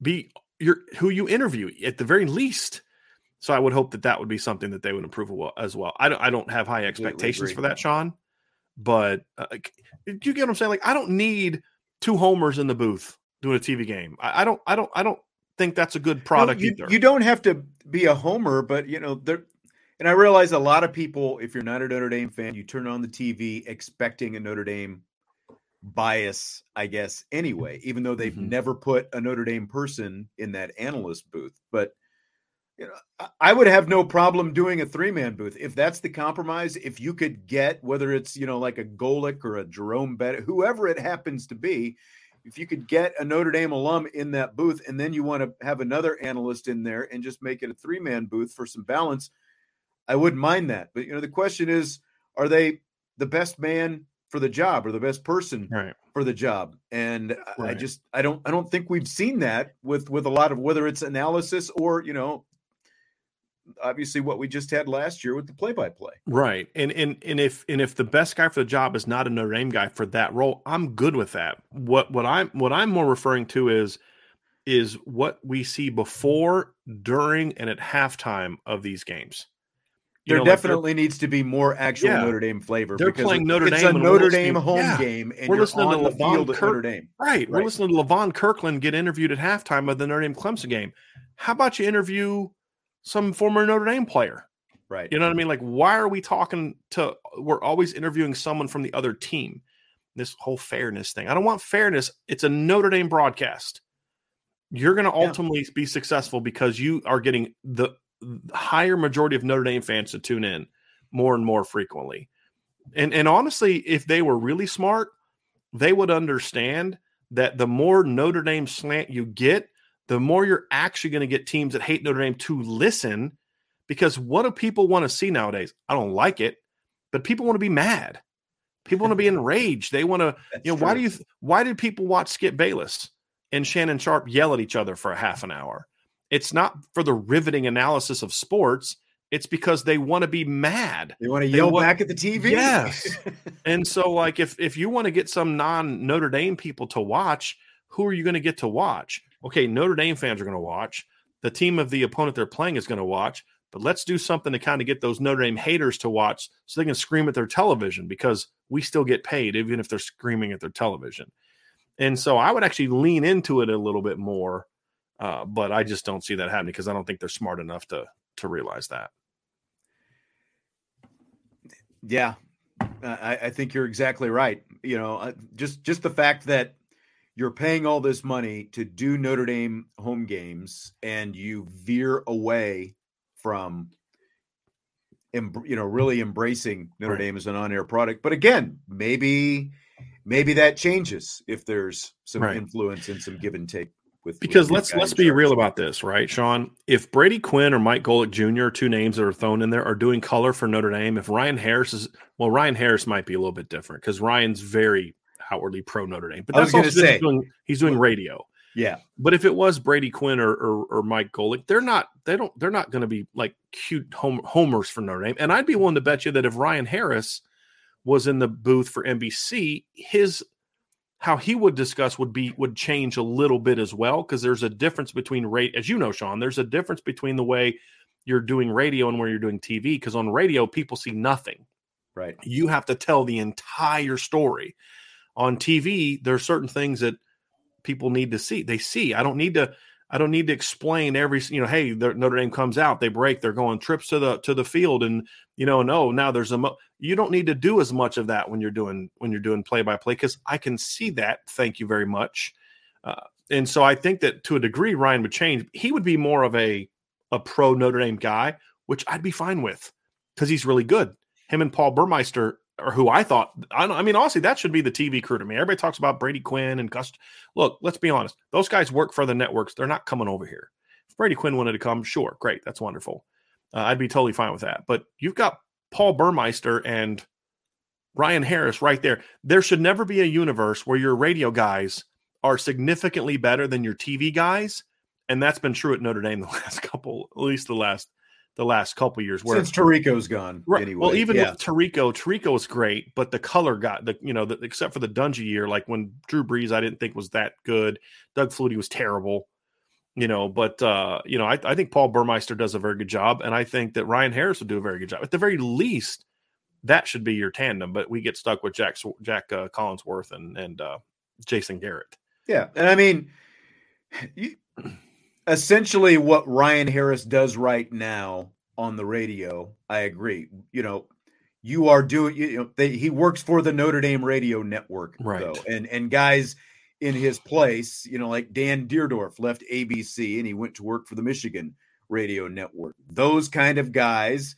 be your who you interview at the very least. So I would hope that that would be something that they would improve as well. I don't I don't have high expectations for that, Sean. But uh, do you get what I'm saying? Like I don't need two homers in the booth doing a TV game. I, I don't I don't I don't think that's a good product no, you, either. You don't have to be a homer, but you know there and I realize a lot of people, if you're not a Notre Dame fan, you turn on the TV expecting a Notre Dame bias, I guess, anyway, even though they've mm-hmm. never put a Notre Dame person in that analyst booth. But you know, I would have no problem doing a three man booth if that's the compromise. If you could get whether it's you know like a Golic or a Jerome Bettis, whoever it happens to be, if you could get a Notre Dame alum in that booth, and then you want to have another analyst in there and just make it a three man booth for some balance I wouldn't mind that. But you know, the question is, are they the best man for the job or the best person right. for the job? And right. I just I don't I don't think we've seen that with with a lot of whether it's analysis or you know obviously what we just had last year with the play by play. Right. And and and if and if the best guy for the job is not a Notre Dame guy for that role, I'm good with that. What what I'm what I'm more referring to is is what we see before, during, and at halftime of these games there know, definitely like needs to be more actual yeah, Notre Dame flavor. They're playing Notre it's Dame. It's a Notre Dame home yeah, game, and we're listening to Levon Kirk, Notre Dame. Right, right, We're listening to Levon Kirkland get interviewed at halftime of the Notre Dame Clemson game. How about you interview some former Notre Dame player? Right. You know what I mean? Like, why are we talking to? We're always interviewing someone from the other team. This whole fairness thing. I don't want fairness. It's a Notre Dame broadcast. You're going to ultimately yeah. be successful because you are getting the higher majority of Notre Dame fans to tune in more and more frequently. And and honestly, if they were really smart, they would understand that the more Notre Dame slant you get, the more you're actually going to get teams that hate Notre Dame to listen. Because what do people want to see nowadays? I don't like it, but people want to be mad. People want to be enraged. They want to, you know, true. why do you why did people watch Skip Bayless and Shannon Sharpe yell at each other for a half an hour? It's not for the riveting analysis of sports. It's because they want to be mad. They want to yell want, back at the TV. Yes. and so, like, if if you want to get some non Notre Dame people to watch, who are you going to get to watch? Okay, Notre Dame fans are going to watch. The team of the opponent they're playing is going to watch. But let's do something to kind of get those Notre Dame haters to watch so they can scream at their television because we still get paid even if they're screaming at their television. And so I would actually lean into it a little bit more uh, but I just don't see that happening because I don't think they're smart enough to to realize that. Yeah, I, I think you're exactly right. You know, uh, just just the fact that you're paying all this money to do Notre Dame home games and you veer away from you know really embracing Notre right. Dame as an on-air product. But again, maybe maybe that changes if there's some right. influence and some give and take with because with let's let's be real about this, right, Sean? If Brady Quinn or Mike Golic Jr. two names that are thrown in there are doing color for Notre Dame, if Ryan Harris is well, Ryan Harris might be a little bit different because Ryan's very outwardly pro Notre Dame, but that's also say, he's doing, he's doing radio. Yeah, but if it was Brady Quinn or, or, or Mike Golic, they're not they don't they're not going to be like cute home, homers for Notre Dame. And I'd be willing to bet you that if Ryan Harris was in the booth for NBC, his how he would discuss would be would change a little bit as well because there's a difference between rate as you know sean there's a difference between the way you're doing radio and where you're doing TV. Because on radio, people see nothing. Right. You have to tell the entire story. On TV, there are certain things that people need to see. They see. I don't need to. I don't need to explain every. You know, hey, Notre Dame comes out, they break, they're going trips to the to the field, and you know, no, now there's a. Mo- you don't need to do as much of that when you're doing when you're doing play by play because I can see that. Thank you very much. Uh, and so I think that to a degree, Ryan would change. He would be more of a a pro Notre Dame guy, which I'd be fine with because he's really good. Him and Paul Burmeister or who I thought, I, I, mean, honestly, that should be the TV crew to me. Everybody talks about Brady Quinn and Gus. Look, let's be honest. Those guys work for the networks. They're not coming over here. If Brady Quinn wanted to come, sure, great. That's wonderful. Uh, I'd be totally fine with that. But you've got Paul Burmeister and Ryan Harris right there. There should never be a universe where your radio guys are significantly better than your TV guys. And that's been true at Notre Dame the last couple, at least the last the last couple years. Where since Tirico's gone, right? Anyway, well, even yeah. with Tirico, Tirico was great, but the color got the you know the, except for the Dungy year, like when Drew Brees, I didn't think was that good. Doug Flutie was terrible, you know. But uh, you know, I, I think Paul Burmeister does a very good job, and I think that Ryan Harris would do a very good job. At the very least, that should be your tandem. But we get stuck with Jac Jac uh, Collinsworth and and uh, Jason Garrett. Yeah, and I mean. You, essentially what Ryan Harris does right now on the radio. I agree. You know, you are doing. You know, they, he works for the Notre Dame radio network, right? Though. And and guys in his place, you know, like Dan Dierdorf left ABC and he went to work for the Michigan radio network. Those kind of guys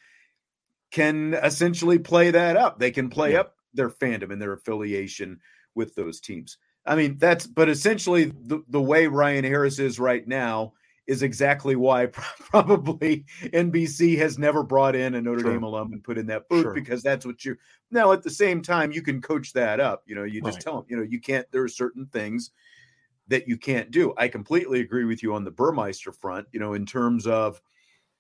can essentially play that up. They can play yeah. up their fandom and their affiliation with those teams. I mean, that's but essentially the, the way Ryan Harris is right now is exactly why probably NBC has never brought in a Notre sure. Dame alum and put in that booth sure. because that's what you now at the same time you can coach that up. You know, you just right. tell them, you know, you can't, there are certain things that you can't do. I completely agree with you on the Burmeister front, you know, in terms of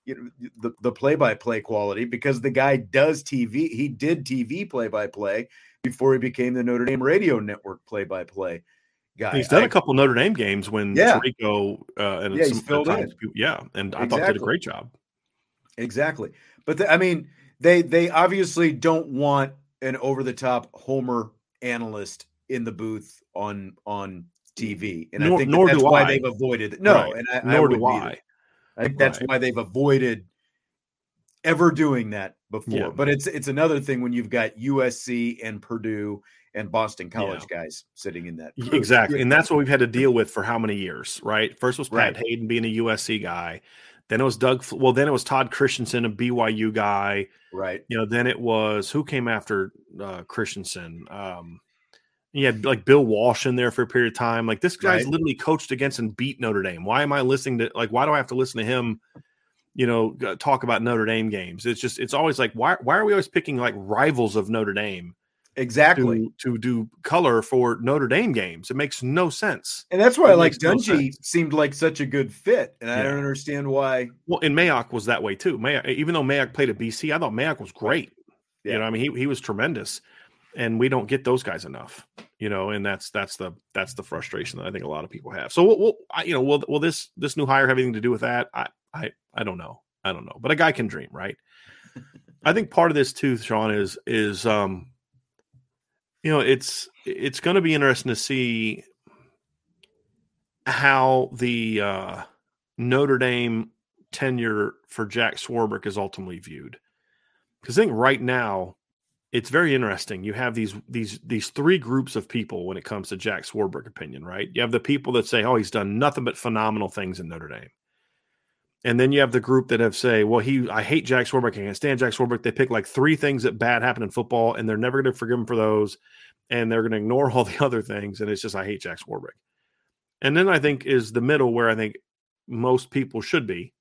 you know the, the play-by-play quality because the guy does TV, he did TV play-by-play before he became the Notre Dame radio network play-by-play guy. He's done I, a couple Notre Dame games when yeah. Tirico uh, and yeah, some, in. yeah, and I exactly. thought did a great job. Exactly, but the, I mean, they they obviously don't want an over the top Homer analyst in the booth on on TV, and nor, I think nor that's do why I. they've avoided. It. No, right. and I, nor I do I. I think that's why they've avoided ever doing that before. Yeah. But it's it's another thing when you've got USC and Purdue and Boston College yeah. guys sitting in that. Group. Exactly. And that's what we've had to deal with for how many years, right? First was Pat right. Haden being a USC guy. Then it was Doug. Well, then it was Todd Christensen, a BYU guy. Right. You know, then it was who came after uh, Christensen? Um, you had like Bill Walsh in there for a period of time. Like this guy's right. literally coached against and beat Notre Dame. Why am I listening to like why do I have to listen to him? You know, talk about Notre Dame games. It's just it's always like why why are we always picking like rivals of Notre Dame? exactly to, to, do color for Notre Dame games. It makes no sense. And that's why it like Dungy no seemed like such a good fit. And yeah. I don't understand why. Well, and Mayock was that way too. Mayock, even though Mayock played at BC, I thought Mayock was great. Yeah. You know, I mean, he, he was tremendous. And we don't get those guys enough, you know, and that's that's the that's the frustration that I think a lot of people have. So, we'll, we'll I, you know, will will this this new hire have anything to do with that? I I I don't know, I don't know, but a guy can dream, right? I think part of this too, Sean, is is um you know it's it's going to be interesting to see how the uh, Notre Dame tenure for Jack Swarbrick is ultimately viewed. Because I think right now it's very interesting. You have these these these three groups of people when it comes to Jack Swarbrick opinion, right? You have the people that say, "Oh, he's done nothing but phenomenal things in Notre Dame," and then you have the group that have say, "Well, he I hate Jack Swarbrick. I can't stand Jack Swarbrick." They pick like three things that bad happen in football, and they're never going to forgive him for those and they're going to ignore all the other things. And it's just, I hate Jack Swarbrick. And then I think is the middle where I think most people should be,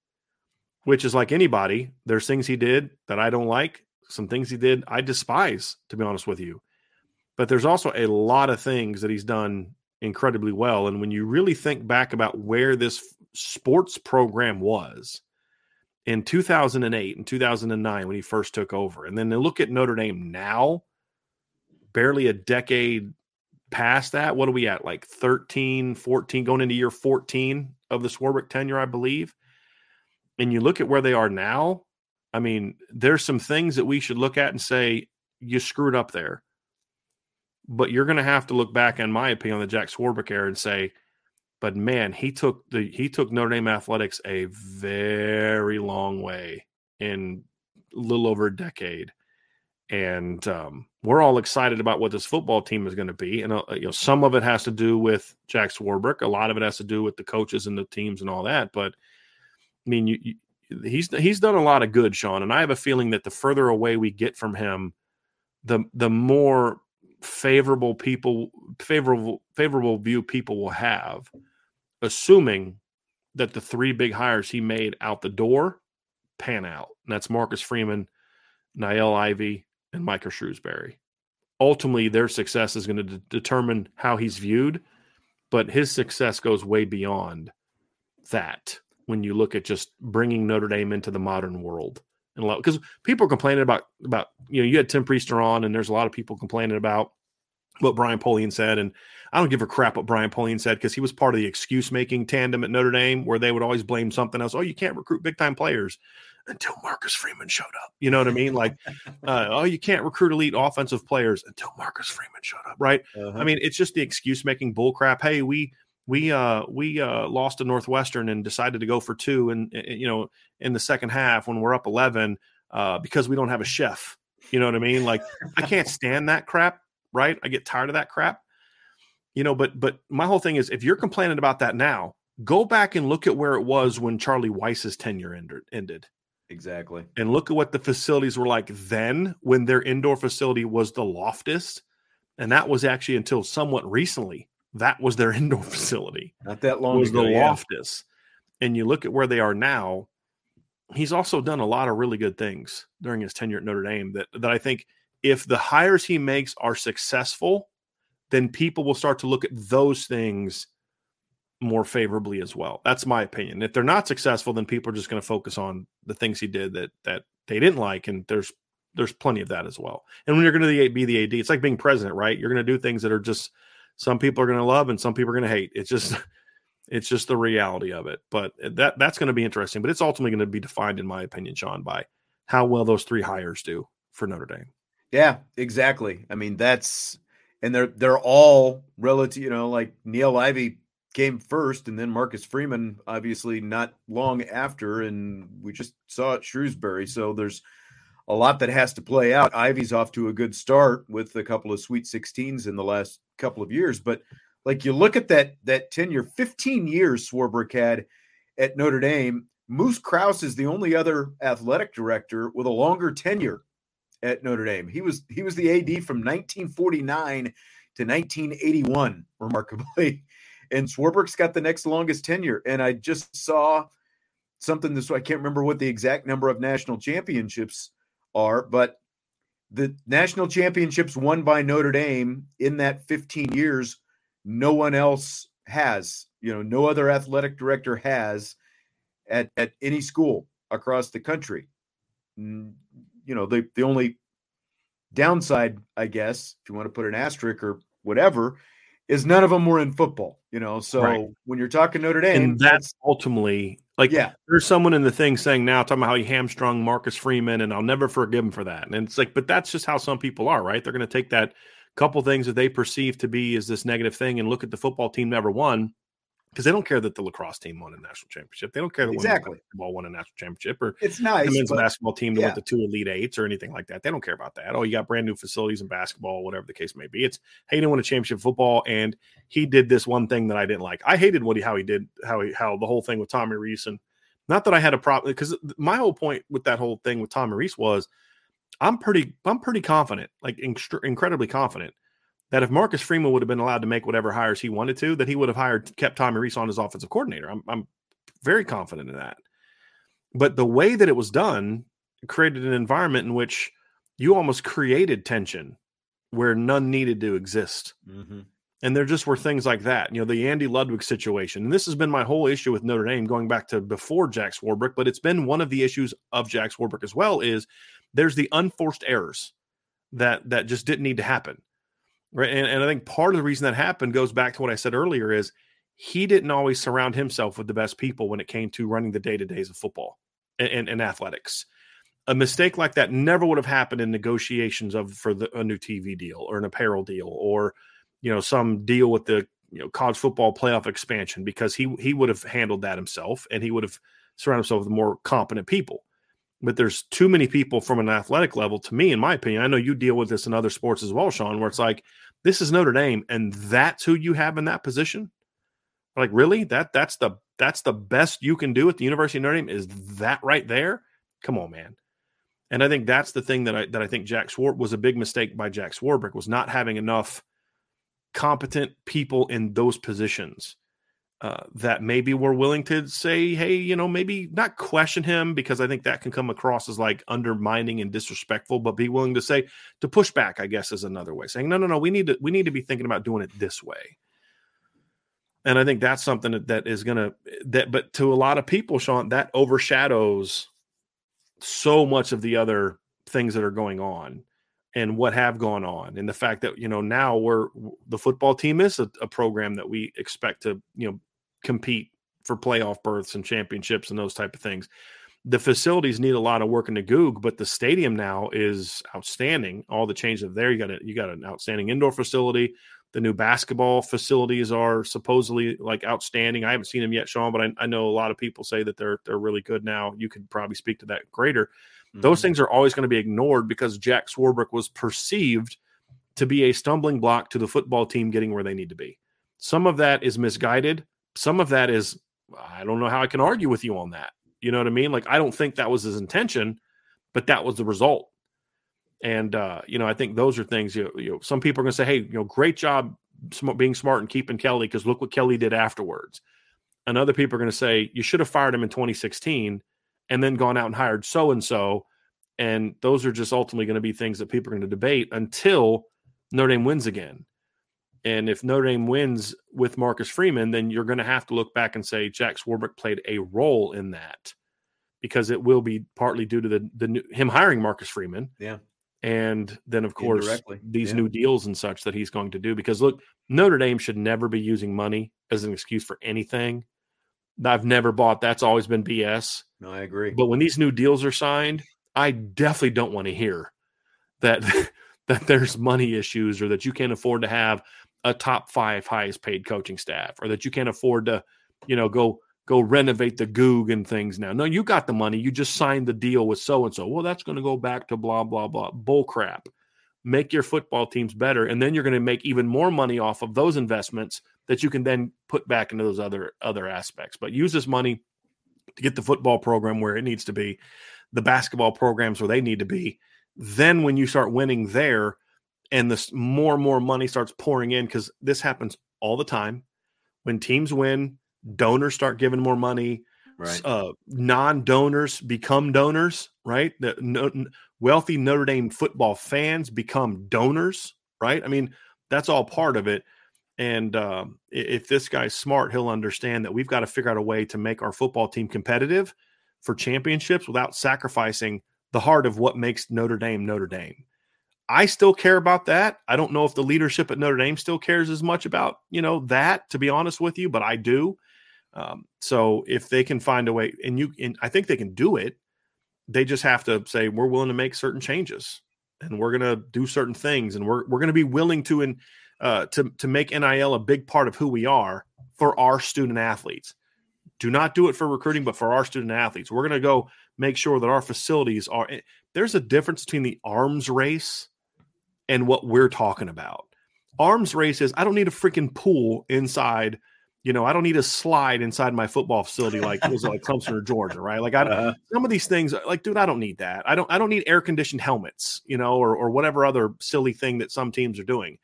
which is like anybody. There's things he did that I don't like, some things he did I despise, to be honest with you. But there's also a lot of things that he's done incredibly well. And when you really think back about where this sports program was in 2008 and 2009 when he first took over, and then they look at Notre Dame now barely a decade past that. What are we at? Like 13, 14, going into year 14 of the Swarbrick tenure, I believe. and you look at where they are now, I mean, there's some things that we should look at and say, you screwed up there. But you're going to have to look back, in my opinion, on the Jack Swarbrick era and say, but man, he took the he took Notre Dame athletics a very long way in a little over a decade, and um, we're all excited about what this football team is going to be. And uh, you know, some of it has to do with Jack Swarbrick, a lot of it has to do with the coaches and the teams and all that. But I mean, you, you, he's he's done a lot of good, Sean, and I have a feeling that the further away we get from him, the the more favorable people favorable favorable view people will have assuming that the three big hires he made out the door pan out. And that's Marcus Freeman, Niele Ivey, and Micah Shrewsbury. Ultimately, their success is going to de- determine how he's viewed, but his success goes way beyond that when you look at just bringing Notre Dame into the modern world. And because people are complaining about about you know you had Tim Prister on, and there's a lot of people complaining about what Brian Polian said, and I don't give a crap what Brian Polian said because he was part of the excuse making tandem at Notre Dame where they would always blame something else. Oh, you can't recruit big time players until Marcus Freeman showed up. You know what I mean? Like, uh, oh, you can't recruit elite offensive players until Marcus Freeman showed up, right? Uh-huh. I mean, it's just the excuse making bull crap. Hey, we we uh we uh lost to Northwestern and decided to go for two and you know in the second half when we're up 11 uh because we don't have a chef. You know what I mean? Like I can't stand that crap, right? I get tired of that crap. You know but but my whole thing is if you're complaining about that now go back and look at where it was when charlie weis's tenure ended ended. Exactly. And look at what the facilities were like then when their indoor facility was the loftus and that was actually until somewhat recently that was their indoor facility. Not that long was ago, the yeah. loftus and you look at where they are now he's also done a lot of really good things during his tenure at notre dame that that i think if the hires he makes are successful then people will start to look at those things more favorably as well. That's my opinion. If they're not successful, then people are just going to focus on the things he did that that they didn't like, and there's there's plenty of that as well. And when you're going to be the AD, it's like being president, right? You're going to do things that are just some people are going to love and some people are going to hate. It's just it's just the reality of it. But eh, that that's going to be interesting. But it's ultimately going to be defined, in my opinion, Sean, by how well those three hires do for Notre Dame. Yeah, exactly. I mean, that's and they're they're all relative. You know, like Niele Ivey came first, and then Marcus Freeman, obviously not long after, and we just saw it Shrewsbury. So there's a lot that has to play out. Ivey's off to a good start with a couple of Sweet 16s in the last couple of years, but like you look at that that tenure, 15 years Swarbrick had at Notre Dame. Moose Krause is the only other athletic director with a longer tenure at Notre Dame. He was he was the AD from 1949 to 1981, remarkably. And Swarbrick's got the next longest tenure. And I just saw something this I can't remember what the exact number of national championships are, but the national championships won by Notre Dame in that 15 years, no one else has. You know, no other athletic director has at, at any school across the country you know, the the only downside, I guess, if you want to put an asterisk or whatever, is none of them were in football. You know, so right. when you're talking Notre Dame, and that's ultimately like yeah. There's someone in the thing saying now talking about how he hamstrung Marcus Freeman, and I'll never forgive him for that. And it's like, but that's just how some people are, right? They're going to take that couple things that they perceive to be as this negative thing and look at the football team never won because they don't care that the lacrosse team won a national championship. They don't care that exactly basketball won a national championship or it's nice the men's but, basketball team that yeah. went to two elite eights or anything like that. They don't care about that. Oh, you got brand new facilities in basketball, whatever the case may be. It's hey, he didn't win a championship football, and he did this one thing that I didn't like. I hated what he how he did how he how the whole thing with Tommy Rees and not that I had a problem because my whole point with that whole thing with Tommy Rees was I'm pretty I'm pretty confident, like incredibly confident that if Marcus Freeman would have been allowed to make whatever hires he wanted to, that he would have hired kept Tommy Rees on as offensive coordinator. I'm, I'm very confident in that. But the way that it was done created an environment in which you almost created tension where none needed to exist. Mm-hmm. And there just were things like that. You know, the Andy Ludwig situation. And this has been my whole issue with Notre Dame going back to before Jack Swarbrick, but it's been one of the issues of Jack Swarbrick as well is there's the unforced errors that that just didn't need to happen. Right. And, and I think part of the reason that happened goes back to what I said earlier is he didn't always surround himself with the best people when it came to running the day to days of football. and in athletics. A mistake like that never would have happened in negotiations of for the, a new TV deal or an apparel deal or you know some deal with the you know college football playoff expansion because he he would have handled that himself and he would have surrounded himself with more competent people. But there's too many people from an athletic level, to me, in my opinion. I know you deal with this in other sports as well, Sean, where it's like this is Notre Dame, and that's who you have in that position. Like, really? That that's the that's the best you can do at the University of Notre Dame is that right there? Come on, man. And I think that's the thing that I that I think Jack Swart was a big mistake by Jack Swarbrick was not having enough competent people in those positions uh, that maybe were willing to say, hey, you know, maybe not question him because I think that can come across as like undermining and disrespectful, but be willing to say to push back. I guess is another way saying, no, no, no, we need to we need to be thinking about doing it this way. And I think that's something that, that is to that, but to a lot of people, Sean, that overshadows so much of the other things that are going on and what have gone on and the fact that you know now we're the football team is a, a, program that we expect to you know compete for playoff berths and championships and those type of things. The facilities need a lot of work in the goog but the stadium now is outstanding. All the changes there. You got a, you got an outstanding indoor facility. The new basketball facilities are supposedly like outstanding. I haven't seen them yet sean but I, I know a lot of people say that they're they're really good now. You could probably speak to that greater. Those mm-hmm. things are always going to be ignored because Jack Swarbrick was perceived to be a stumbling block to the football team getting where they need to be. Some of that is misguided. Some of that is, I don't know how I can argue with you on that. You know what I mean? Like, I don't think that was his intention, but that was the result. And, uh, you know, I think those are things, you know, you know some people are going to say, hey, you know, great job being smart and keeping Kelly because look what Kelly did afterwards. And other people are going to say, you should have fired him in 2016 and then gone out and hired so and so. And those are just ultimately going to be things that people are going to debate until Notre Dame wins again. And if Notre Dame wins with Marcus Freeman, then you're going to have to look back and say Jack Swarbrick played a role in that because it will be partly due to the the new, him hiring Marcus Freeman. Yeah. And then of course these yeah. new deals and such that he's going to do because look, Notre Dame should never be using money as an excuse for anything. I've never bought. That's always been BS. No, I agree. But when these new deals are signed, I definitely don't want to hear that that there's money issues or that you can't afford to have a top five highest paid coaching staff or that you can't afford to, you know, go go renovate the goog and things now. No, you got the money. You just signed the deal with so and so. Well, that's going to go back to blah blah blah. Bull crap. Make your football teams better, and then you're going to make even more money off of those investments that you can then put back into those other other aspects. But use this money to get the football program where it needs to be, the basketball programs where they need to be. Then when you start winning there and this more and more money starts pouring in because this happens all the time when teams win, donors start giving more money. Right. Uh, non-donors become donors, right? The no, wealthy Notre Dame football fans become donors, right? I mean, that's all part of it. And um, if this guy's smart, he'll understand that we've got to figure out a way to make our football team competitive for championships without sacrificing the heart of what makes Notre Dame Notre Dame. I still care about that. I don't know if the leadership at Notre Dame still cares as much about you know that, to be honest with you, but I do. Um, so if they can find a way, and you, and I think they can do it, they just have to say we're willing to make certain changes, and we're going to do certain things, and we're we're going to be willing to and uh, to to make NIL a big part of who we are for our student athletes. Do not do it for recruiting, but for our student athletes, we're going to go make sure that our facilities are. Eh, there's a difference between the arms race and what we're talking about. Arms races, I don't need a freaking pool inside. You know, I don't need a slide inside my football facility like was like Clemson or Georgia, right? Like I uh-huh. some of these things, like dude, I don't need that. I don't I don't need air conditioned helmets, you know, or or whatever other silly thing that some teams are doing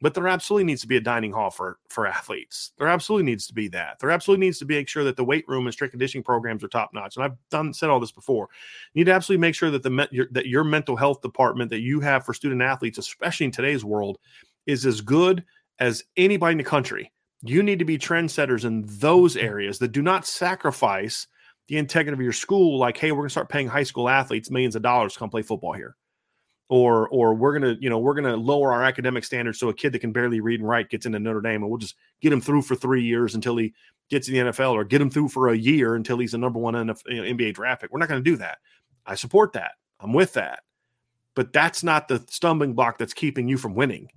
but there absolutely needs to be a dining hall for for athletes. There absolutely needs to be that. There absolutely needs to be make sure that the weight room and strength conditioning programs are top notch. And I've done said all this before. You need to absolutely make sure that the your, that your mental health department that you have for student athletes, especially in today's world, is as good as anybody in the country. You need to be trendsetters in those areas that do not sacrifice the integrity of your school. Like, hey, we're going to start paying high school athletes millions of dollars to come play football here or or we're gonna you know we're gonna lower our academic standards so a kid that can barely read and write gets into Notre Dame and we'll just get him through for three years until he gets to the NFL or get him through for a year until he's the number one NFL, you know, NBA draft pick. We're not going to do that. I support that. I'm with that. But that's not the stumbling block that's keeping you from winning.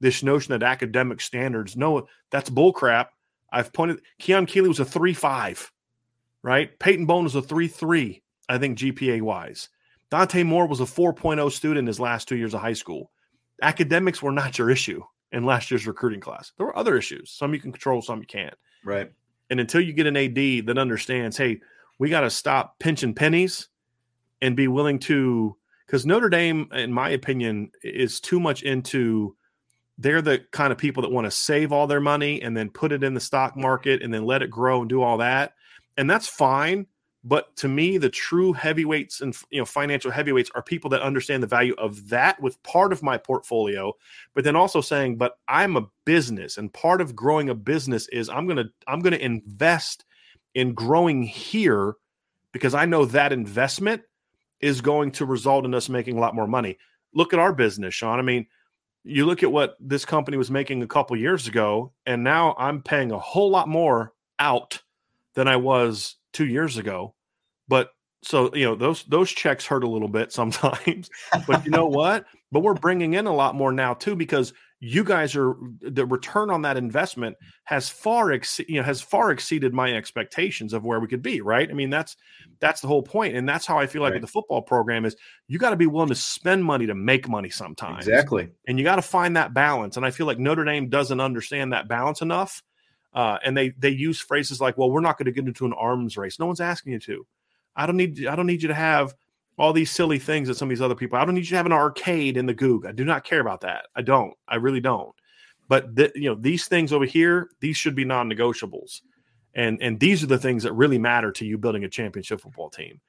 This notion that academic standards, no, that's bullcrap. I've pointed Keon Keeley was a three five, right? Peyton Bowen was a three three, I think GPA wise. Dante Moore was a 4.0 student his last two years of high school. Academics were not your issue in last year's recruiting class. There were other issues. Some you can control, some you can't. Right. And until you get an AD that understands, hey, we got to stop pinching pennies and be willing to, because Notre Dame, in my opinion, is too much into. They're the kind of people that want to save all their money and then put it in the stock market and then let it grow and do all that. And that's fine. But to me, the true heavyweights and you know financial heavyweights are people that understand the value of that with part of my portfolio, but then also saying, "But I'm a business, and part of growing a business is I'm gonna I'm gonna invest in growing here because I know that investment is going to result in us making a lot more money." Look at our business, Sean. I mean, you look at what this company was making a couple years ago, and now I'm paying a whole lot more out than I was two years ago. But so you know those those checks hurt a little bit sometimes. but you know what? But we're bringing in a lot more now too because you guys are the return on that investment has far ex, you know has far exceeded my expectations of where we could be right i mean that's that's the whole point and that's how i feel like right. with the football program is you got to be willing to spend money to make money sometimes exactly and you got to find that balance and i feel like notre dame doesn't understand that balance enough uh, and they they use phrases like, "Well, we're not going to get into an arms race." No one's asking you to. I don't need I don't need you to have all these silly things that some of these other people. I don't need you to have an arcade in the Gug. I do not care about that. I don't. I really don't. But th- you know these things over here, these should be non-negotiables, and and these are the things that really matter to you building a championship football team.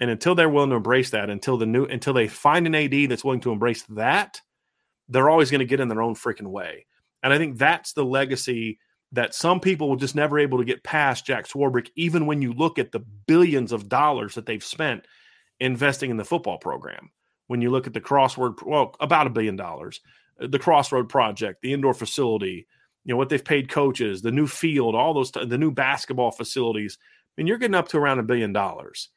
And until they're willing to embrace that, until the new until they find an AD that's willing to embrace that, they're always going to get in their own freaking way. And I think that's the legacy that some people were just never able to get past Jack Swarbrick, even when you look at the billions of dollars that they've spent investing in the football program. When you look at the crossword, well, about a billion dollars, uh, the Crossroad Project, the indoor facility, you know what they've paid coaches, the new field, all those, the new basketball facilities, and you're getting up to around a billion dollars.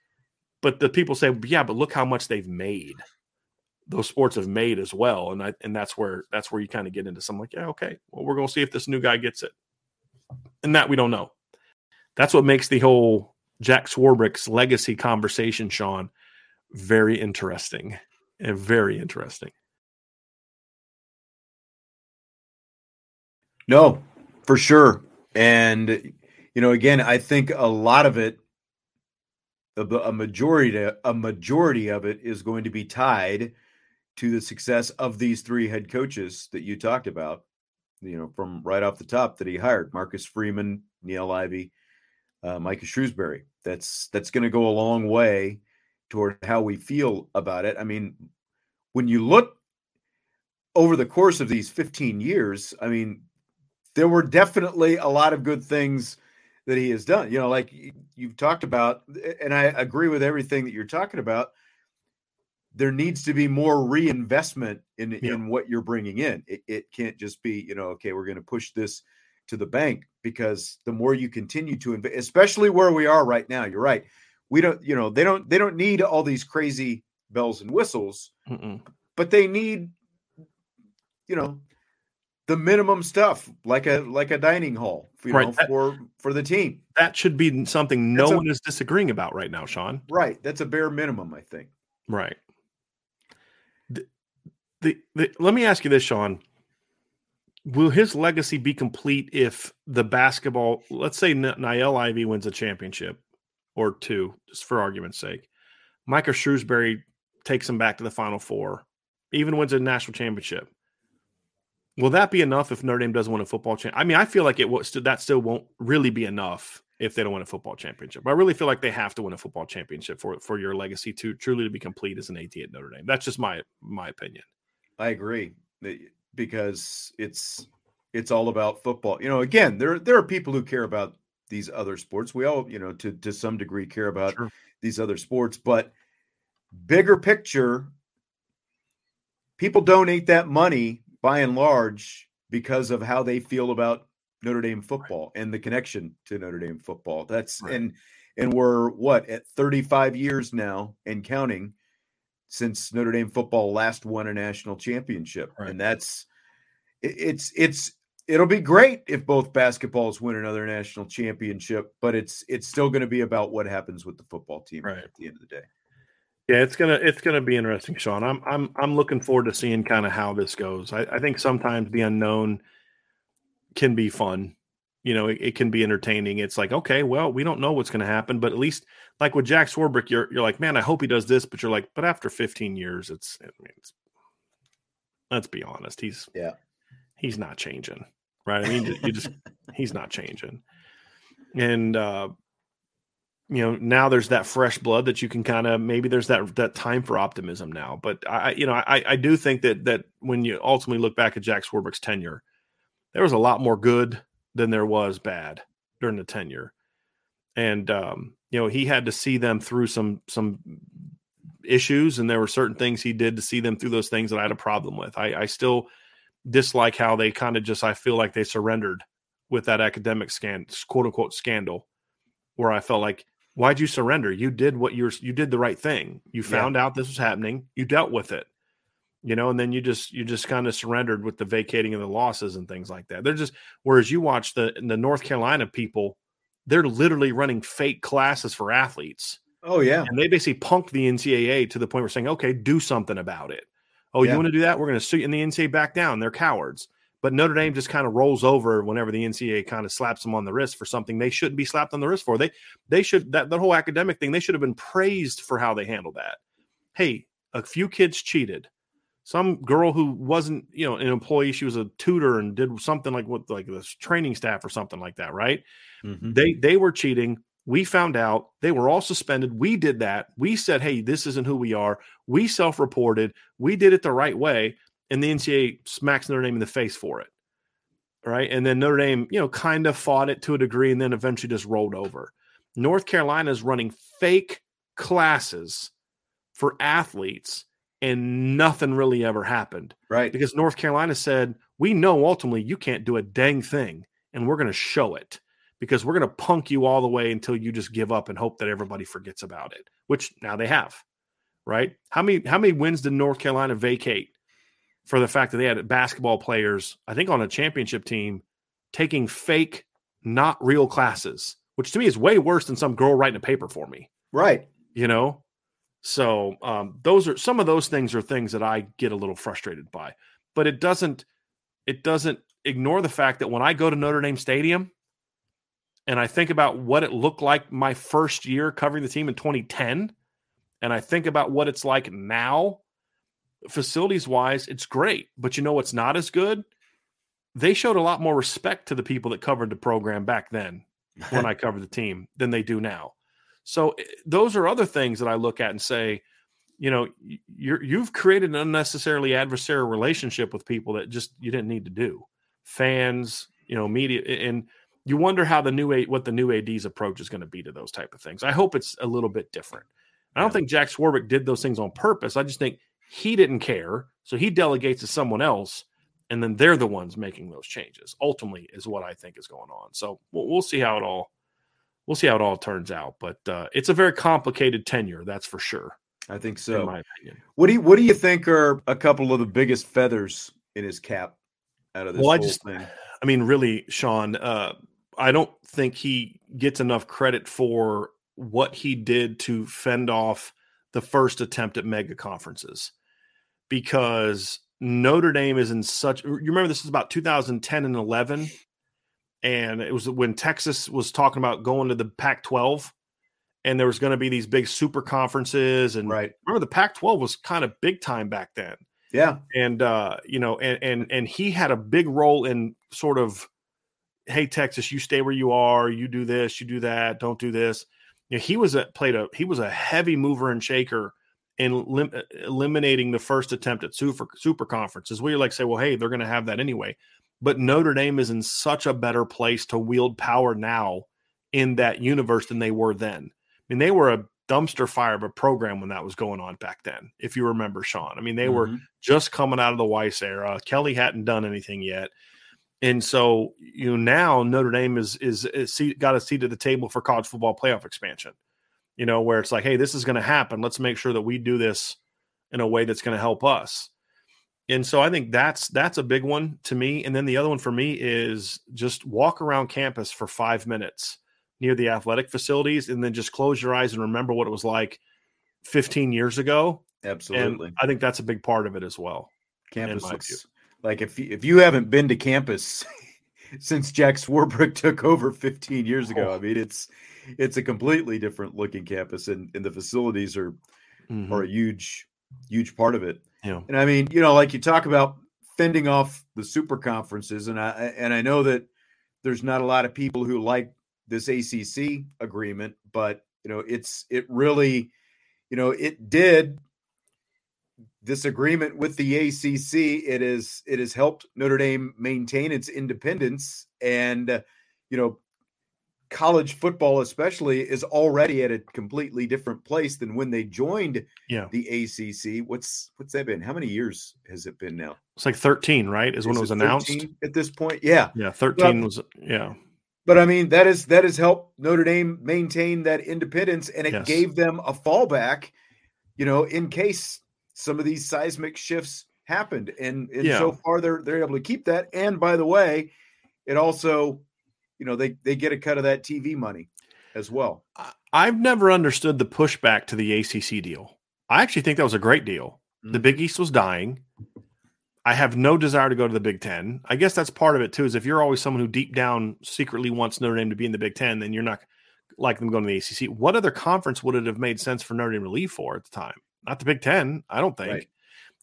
But the people say, yeah, but look how much they've made. Those sports have made as well, and I, and that's where that's where you kind of get into something like, yeah, okay, well, we're going to see if this new guy gets it and that we don't know. That's what makes the whole Jack Swarbrick's legacy conversation, Sean, very interesting and very interesting. No, for sure. And, you know, again, I think a lot of it, a majority, a majority of it is going to be tied to the success of these three head coaches that you talked about you know, from right off the top that he hired Marcus Freeman, Niele Ivey, uh, Micah Shrewsberry. That's that's going to go a long way toward how we feel about it. I mean, when you look over the course of these 15 years, I mean, there were definitely a lot of good things that he has done. You know, like you've talked about, and I agree with everything that you're talking about there needs to be more reinvestment in yeah. in what you're bringing in. It, it can't just be, you know, okay, we're going to push this to the bank because the more you continue to invest, especially where we are right now, you're right. We don't, you know, they don't they don't need all these crazy bells and whistles, Mm-mm. but they need, you know, the minimum stuff like a like a dining hall, you right. know, that, for for the team. That should be something no one is disagreeing about right now, Sean. Right, that's a bare minimum, I think. Right the, the let me ask you this, Sean. Will his legacy be complete if the basketball, let's say N- Niele Ivey wins a championship or two, just for argument's sake, Micah Shrewsberry takes him back to the Final Four, even wins a national championship. Will that be enough if Notre Dame doesn't win a football championship? I mean, I feel like it was that still won't really be enough if they don't win a football championship. I really feel like they have to win a football championship for for your legacy to truly to be complete as an AD at Notre Dame. That's just my my opinion. I agree because it's it's all about football. You know, again, there there are people who care about these other sports. We all, you know, to to some degree care about sure. these other sports, but bigger picture people donate that money by and large because of how they feel about Notre Dame football right. and the connection to Notre Dame football. That's right. and and we're what at 35 years now and counting since Notre Dame football last won a national championship. Right. And that's it's it's it'll be great if both basketballs win another national championship, but it's it's still going to be about what happens with the football team right. at the end of the day. Yeah, it's gonna it's gonna be interesting, Sean. I'm I'm I'm looking forward to seeing kind of how this goes. I, I think sometimes the unknown can be fun. You know, it, it, can be entertaining. It's like, okay, well, we don't know what's going to happen, but at least like with Jack Swarbrick, you're you're like, man, I hope he does this, but you're like, but after 15 years, it's, I mean, it's let's be honest, he's yeah, he's not changing, right? I mean, you just he's not changing, and uh, you know now there's that fresh blood that you can kind of maybe there's that that time for optimism now. But I, you know, I I do think that that when you ultimately look back at Jack Swarbrick's tenure, there was a lot more good than there was bad during the tenure, and um, you know he had to see them through some some issues, and there were certain things he did to see them through those things that I had a problem with. I, I still dislike how they kind of just I feel like they surrendered with that academic scan quote unquote scandal, where I felt like why'd you surrender? You did what you're you did the right thing. You found yeah. out this was happening. You dealt with it you know, and then you just you just kind of surrendered with the vacating of the losses and things like that. They're just whereas you watch the the North Carolina people, they're literally running fake classes for athletes. Oh yeah, and they basically punked the NCAA to the point where saying, okay, do something about it. Oh, yeah. you want to do that? We're going to sue, and the NCAA back down. They're cowards. But Notre Dame just kind of rolls over whenever the NCAA kind of slaps them on the wrist for something they shouldn't be slapped on the wrist for. They they should that the whole academic thing. They should have been praised for how they handled that. Hey, a few kids cheated some girl who wasn't you know an employee she was a tutor and did something like what like this training staff or something like that right? Mm-hmm. they they were cheating. We found out. They were all suspended. We did that. We said hey this isn't who we are. We self-reported. We did it the right way and the ncaa smacks notre dame in the face for it right? And then notre dame you know kind of fought it to a degree and then eventually just rolled over. North carolina is running fake classes for athletes and nothing really ever happened. Right. Because North Carolina said, we know ultimately you can't do a dang thing, and we're going to show it because we're going to punk you all the way until you just give up and hope that everybody forgets about it, which now they have. Right. How many how many wins did North Carolina vacate for the fact that they had basketball players, I think on a championship team, taking fake, not real classes, which to me is way worse than some girl writing a paper for me. Right. You know, so um, those are some of those things are things that I get a little frustrated by, but it doesn't it doesn't ignore the fact that when I go to Notre Dame Stadium and I think about what it looked like my first year covering the team in 2010, and I think about what it's like now, facilities wise, it's great. But you know what's not as good? They showed a lot more respect to the people that covered the program back then when I covered the team than they do now. So eh, those are other things that I look at and say, you know, you're you've created an unnecessarily adversarial relationship with people that just you didn't need to do. Fans, you know, media, and you wonder how the new what the new AD's approach is going to be to those type of things. I hope it's a little bit different. I don't think Jack Swarbrick did those things on purpose. I just think he didn't care, so he delegates to someone else, and then they're the ones making those changes. Ultimately, is what I think is going on. So we'll, we'll see how it all we'll see how it all turns out. But uh, it's a very complicated tenure, that's for sure. I think so. In my opinion. What do you What do you think are a couple of the biggest feathers in his cap out of this well, I just, thing? I mean, really, Sean. Uh, I don't think he gets enough credit for what he did to fend off the first attempt at mega conferences because Notre Dame is in such. You remember this is about 2010 and 11 and it was when Texas was talking about going to the Pac-12, and there was going to be these big super conferences. And right, remember the Pac-12 was kind of big time back then. Yeah, and uh, you know, and and and he had a big role in sort of, hey Texas, you stay where you are, you do this, you do that, don't do this. You know, he was a played a he was a heavy mover and shaker in lim- eliminating the first attempt at super super conferences. We like say, well, hey, they're going to have that anyway. But Notre Dame is in such a better place to wield power now in that universe than they were then. I mean, they were a dumpster fire of a program when that was going on back then, if you remember, Sean. I mean, they Mhm. were just coming out of the Weis era. Kelly hadn't done anything yet. And so, you know, now Notre Dame is is, is got a seat at the table for college football playoff expansion. You know, where it's like, hey, this is going to happen. Let's make sure that we do this in a way that's going to help us. And so I think that's that's a big one to me. And then the other one for me is just walk around campus for five minutes near the athletic facilities and then just close your eyes and remember what it was like 15 years ago. Absolutely. And I think that's a big part of it as well. campus looks like if you, if you haven't been to campus since Jack Swarbrick took over 15 years ago, Oh. I mean it's it's a completely different looking campus and, and the facilities are Mhm. are a huge huge part of it. Yeah. And I mean, you know, like you talk about fending off the super conferences and I and I know that there's not a lot of people who like this ACC agreement, but you know, it's it really you know, it did this agreement with the ACC. It is it has helped Notre Dame maintain its independence, and uh, you know, college football especially is already at a completely different place than when they joined Yeah. the ACC. What's what's that been? How many years has it been now? It's like 13, right? Is when it was announced. at this point. Yeah, Yeah, 13 was yeah. but I mean that is that has helped Notre Dame maintain that independence, and it Yes. gave them a fallback, you know, in case some of these seismic shifts happened. And and Yeah. so far they're they're able to keep that. And by the way, it also, you know, they they get a cut of that TV money as well. I've never understood the pushback to the ACC deal. I actually think that was a great deal. The Mhm. Big East was dying. I have no desire to go to the Big Ten. I guess that's part of it too. Is if you're always someone who deep down secretly wants Notre Dame to be in the Big Ten, then you're not like them going to the ACC. What other conference would it have made sense for Notre Dame to leave for at the time? Not the Big Ten. I don't think. Right.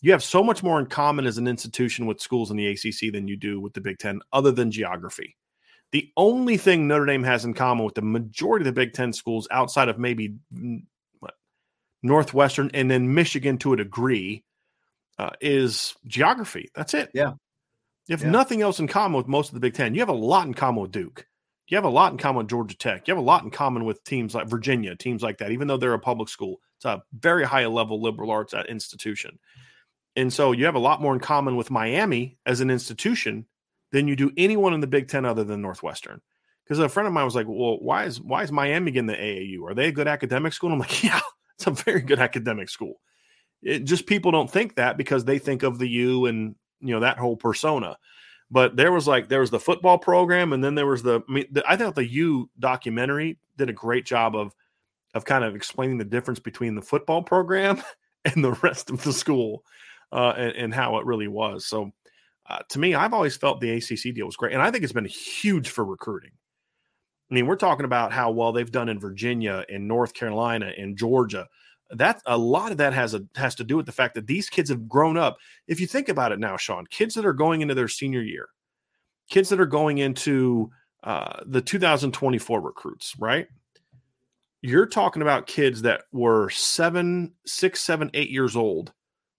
You have so much more in common as an institution with schools in the ACC than you do with the Big Ten, other than geography. The only thing Notre Dame has in common with the majority of the Big Ten schools, outside of maybe mm, what, Northwestern and then Michigan to a degree, uh, is geography. That's it. Yeah. You have Yeah. nothing else in common with most of the Big Ten. You have a lot in common with Duke. You have a lot in common with Georgia Tech. You have a lot in common with teams like Virginia, teams like that, even though they're a public school. It's a very high level liberal arts uh, institution. And so you have a lot more in common with Miami as an institution than you do anyone in the Big Ten other than Northwestern. Because a friend of mine was like, "Well, why is why is Miami getting the AAU? Are they a good academic school?" And I'm like, "Yeah, it's a very good academic school." It just people don't think that because they think of the U and you know that whole persona. But there was like there was the football program, and then there was the. I mean, the, I thought the U documentary did a great job of of kind of explaining the difference between the football program and the rest of the school, uh, and, and how it really was. So, uh, to me, I've always felt the ACC deal was great, and I think it's been huge for recruiting. I mean, we're talking about how well they've done in Virginia, in North Carolina, in Georgia. That a lot of that has a has to do with the fact that these kids have grown up. If you think about it now, Sean, kids that are going into their senior year, kids that are going into uh, the 2024 recruits, right? You're talking about kids that were seven, six, seven, eight years old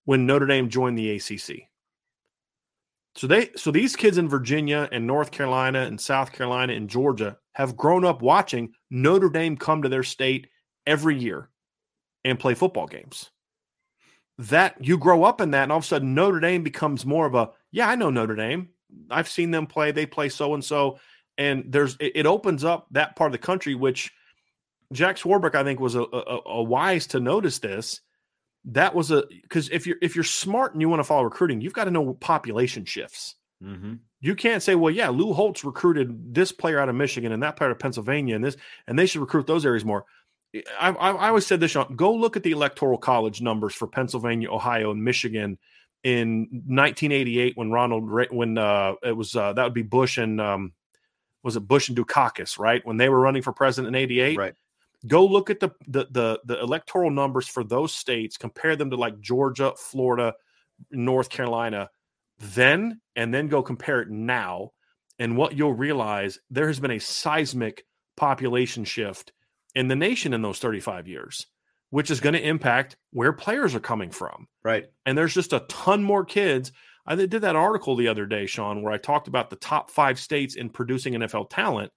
when Notre Dame joined the ACC. So they so these kids in Virginia and North Carolina and South Carolina and Georgia have grown up watching Notre Dame come to their state every year and play football games. That you grow up in that, and all of a sudden Notre Dame becomes more of a yeah, I know Notre Dame. I've seen them play. They play so and so, and there's it, it opens up that part of the country, which Jack Swarbrick I think was a, a, a wise to notice this. That was a because if you're if you're smart and you want to follow recruiting, you've got to know population shifts. Mm-hmm. You can't say, well, yeah, Lou Holtz recruited this player out of Michigan and that player out of Pennsylvania and this, and they should recruit those areas more. I, I, I always said this, Sean, go look at the electoral college numbers for Pennsylvania, Ohio, and Michigan in 1988 when Ronald, when uh, it was, uh, that would be Bush and, um, was it Bush and Dukakis, right? When they were running for president in 88. Right. Go look at the, the, the, the electoral numbers for those states, compare them to like Georgia, Florida, North Carolina then and then go compare it now and what you'll realize there has been a seismic population shift in the nation in those 35 years which is going to impact where players are coming from Right. and there's just a ton more kids i did that article the other day sean where i talked about the top five states in producing nfl talent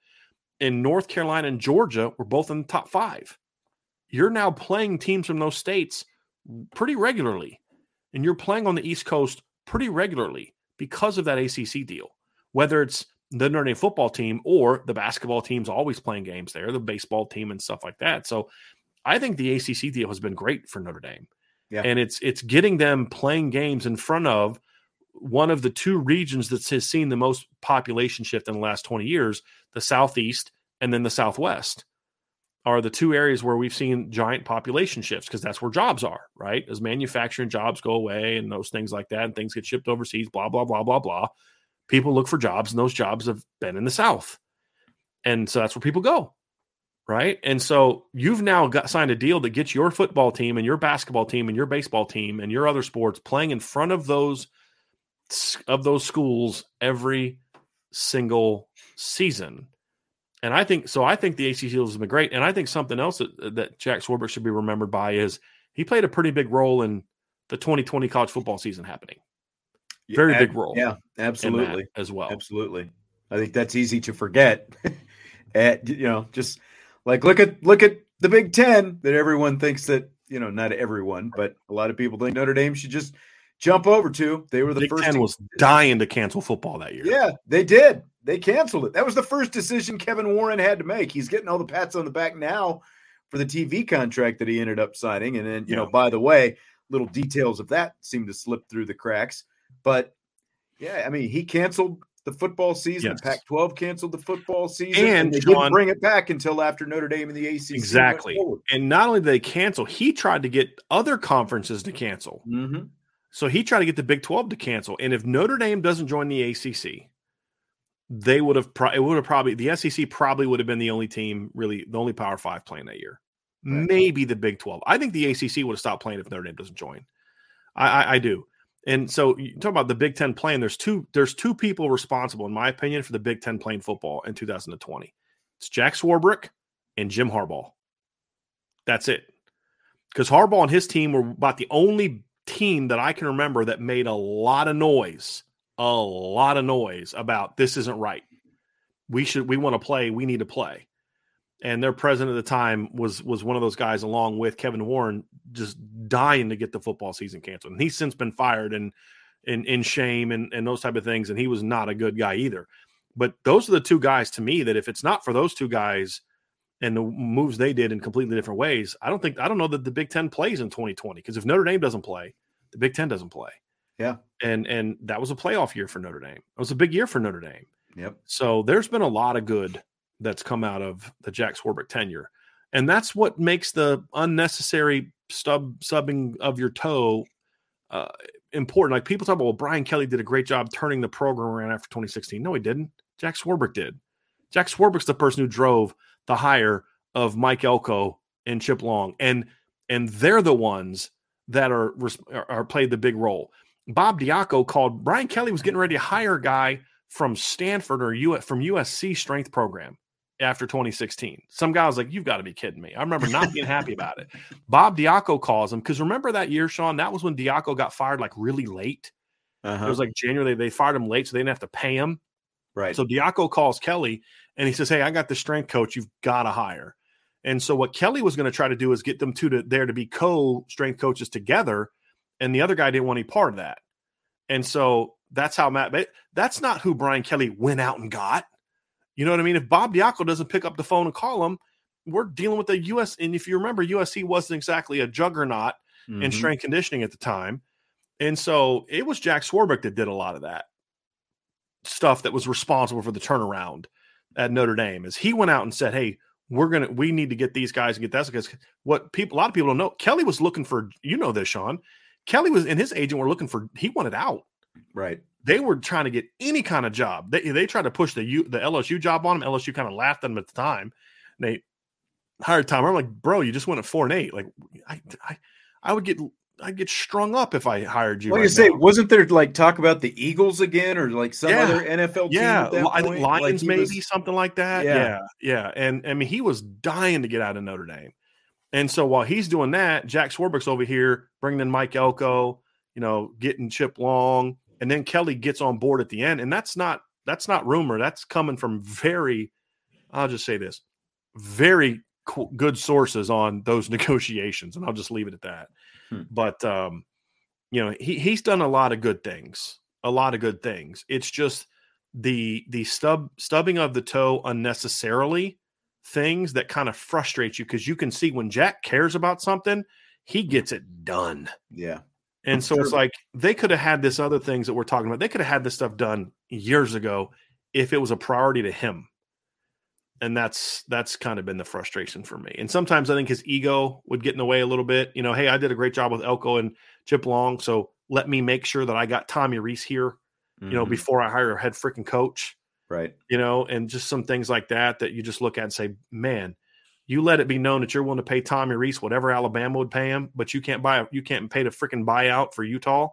in north carolina and georgia were both in the top five you're now playing teams from those states pretty regularly. And you're playing on the East Coast pretty regularly because of that ACC deal. Whether it's the Notre Dame football team or the basketball team's always playing games there, the baseball team and stuff like that. So I think the ACC deal has been great for Notre Dame. Yeah. And it's it's getting them playing games in front of one of the two regions that has seen the most population shift in the last 20 years, the Southeast and then the Southwest are the two areas where we've seen giant population shifts because that's where jobs are, right? As manufacturing jobs go away and those things like that, and things get shipped overseas, blah, blah, blah, blah, blah. People look for jobs, and those jobs have been in the South. And so that's where people go, right? And so you've now got signed a deal that gets your football team and your basketball team and your baseball team and your other sports playing in front of those of those schools every single season. And I think so. I think the ACC has been great, and I think something else that, uh, that Jack Swarbrick should be remembered by is he played a pretty big role in the 2020 college football season happening. Very yeah, big role. Yeah, absolutely, as well. Absolutely. I think that's easy to forget. at, you know, just like look at look at the Big Ten that everyone thinks that you know, not everyone, but a lot of people think Notre Dame should just jump over to. They were the Big first. Ten was dying to cancel football that year. Yeah, they did. They canceled it. That was the first decision Kevin Warren had to make. He's getting all the pats on the back now for the TV contract that he ended up signing. And then, you yeah. know, by the way, little details of that seem to slip through the cracks. But yeah, I mean, he canceled the football season. Yes. Pac 12 canceled the football season. And, and they Sean, didn't bring it back until after Notre Dame and the ACC. Exactly. And not only did they cancel, he tried to get other conferences to cancel. Mm-hmm. So he tried to get the Big 12 to cancel. And if Notre Dame doesn't join the ACC, they would have pro- it would have probably the SEC probably would have been the only team really the only Power Five playing that year. Right. Maybe the Big Twelve. I think the ACC would have stopped playing if Notre Dame doesn't join. I, I, I do. And so you talk about the Big Ten playing. There's two. There's two people responsible, in my opinion, for the Big Ten playing football in 2020. It's Jack Swarbrick and Jim Harbaugh. That's it. Because Harbaugh and his team were about the only team that I can remember that made a lot of noise, a lot of noise about this isn't right. We should we want to play, we need to play. And their president at the time was was one of those guys along with Kevin Warren just dying to get the football season canceled. And he's since been fired and in in shame and, and those type of things. And he was not a good guy either. But those are the two guys to me that if it's not for those two guys and the moves they did in completely different ways, I don't think I don't know that the Big Ten plays in 2020 because if Notre Dame doesn't play, the Big Ten doesn't play. Yeah, and and that was a playoff year for Notre Dame. It was a big year for Notre Dame. Yep. So there's been a lot of good that's come out of the Jack Swarbrick tenure, and that's what makes the unnecessary stub subbing of your toe uh, important. Like people talk about, well, Brian Kelly did a great job turning the program around after 2016. No, he didn't. Jack Swarbrick did. Jack Swarbrick's the person who drove the hire of Mike Elko and Chip Long, and and they're the ones that are are played the big role. Bob Diaco called Brian Kelly was getting ready to hire a guy from Stanford or U from USC strength program after 2016. Some guy was like, "You've got to be kidding me." I remember not being happy about it. Bob Diaco calls him because remember that year, Sean? That was when Diaco got fired like really late. Uh-huh. It was like January. They fired him late, so they didn't have to pay him. Right. So Diaco calls Kelly and he says, Hey, I got the strength coach you've got to hire. And so what Kelly was going to try to do is get them two to there to be co strength coaches together. And the other guy didn't want any part of that. And so that's how Matt, that's not who Brian Kelly went out and got. You know what I mean? If Bob Diaco doesn't pick up the phone and call him, we're dealing with the US. And if you remember, USC wasn't exactly a juggernaut mm-hmm. in strength conditioning at the time. And so it was Jack Swarbrick that did a lot of that stuff that was responsible for the turnaround at Notre Dame is he went out and said, "Hey, we're gonna we need to get these guys and get that because what people a lot of people don't know. Kelly was looking for you know this, Sean. Kelly was and his agent were looking for he wanted out. Right. They were trying to get any kind of job. They they tried to push the U, the LSU job on him. LSU kind of laughed at him at the time. They hired Tom. I'm like, bro, you just went at four and eight. Like I I, I would get I'd get strung up if I hired you. What right you say? Wasn't there like talk about the Eagles again, or like some yeah. other NFL team? Yeah, I think Lions like maybe was... something like that. Yeah. yeah, yeah. And I mean, he was dying to get out of Notre Dame. And so while he's doing that, Jack Swarbrick's over here bringing in Mike Elko, you know, getting Chip Long, and then Kelly gets on board at the end. And that's not that's not rumor. That's coming from very, I'll just say this, very co- good sources on those negotiations, and I'll just leave it at that. Hmm. But um, you know, he he's done a lot of good things, a lot of good things. It's just the the stub stubbing of the toe unnecessarily things that kind of frustrate you because you can see when Jack cares about something, he gets it done. Yeah. And so it's like they could have had this other things that we're talking about. They could have had this stuff done years ago if it was a priority to him. And that's that's kind of been the frustration for me. And sometimes I think his ego would get in the way a little bit. You know, hey, I did a great job with Elko and Chip Long, so let me make sure that I got Tommy Rees here, mm-hmm. you know, mm-hmm. before I hire a head freaking coach. Right. You know, and just some things like that that you just look at and say, man, you let it be known that you're willing to pay Tommy Rees whatever Alabama would pay him, but you can't buy you can't pay the freaking buyout for Utah,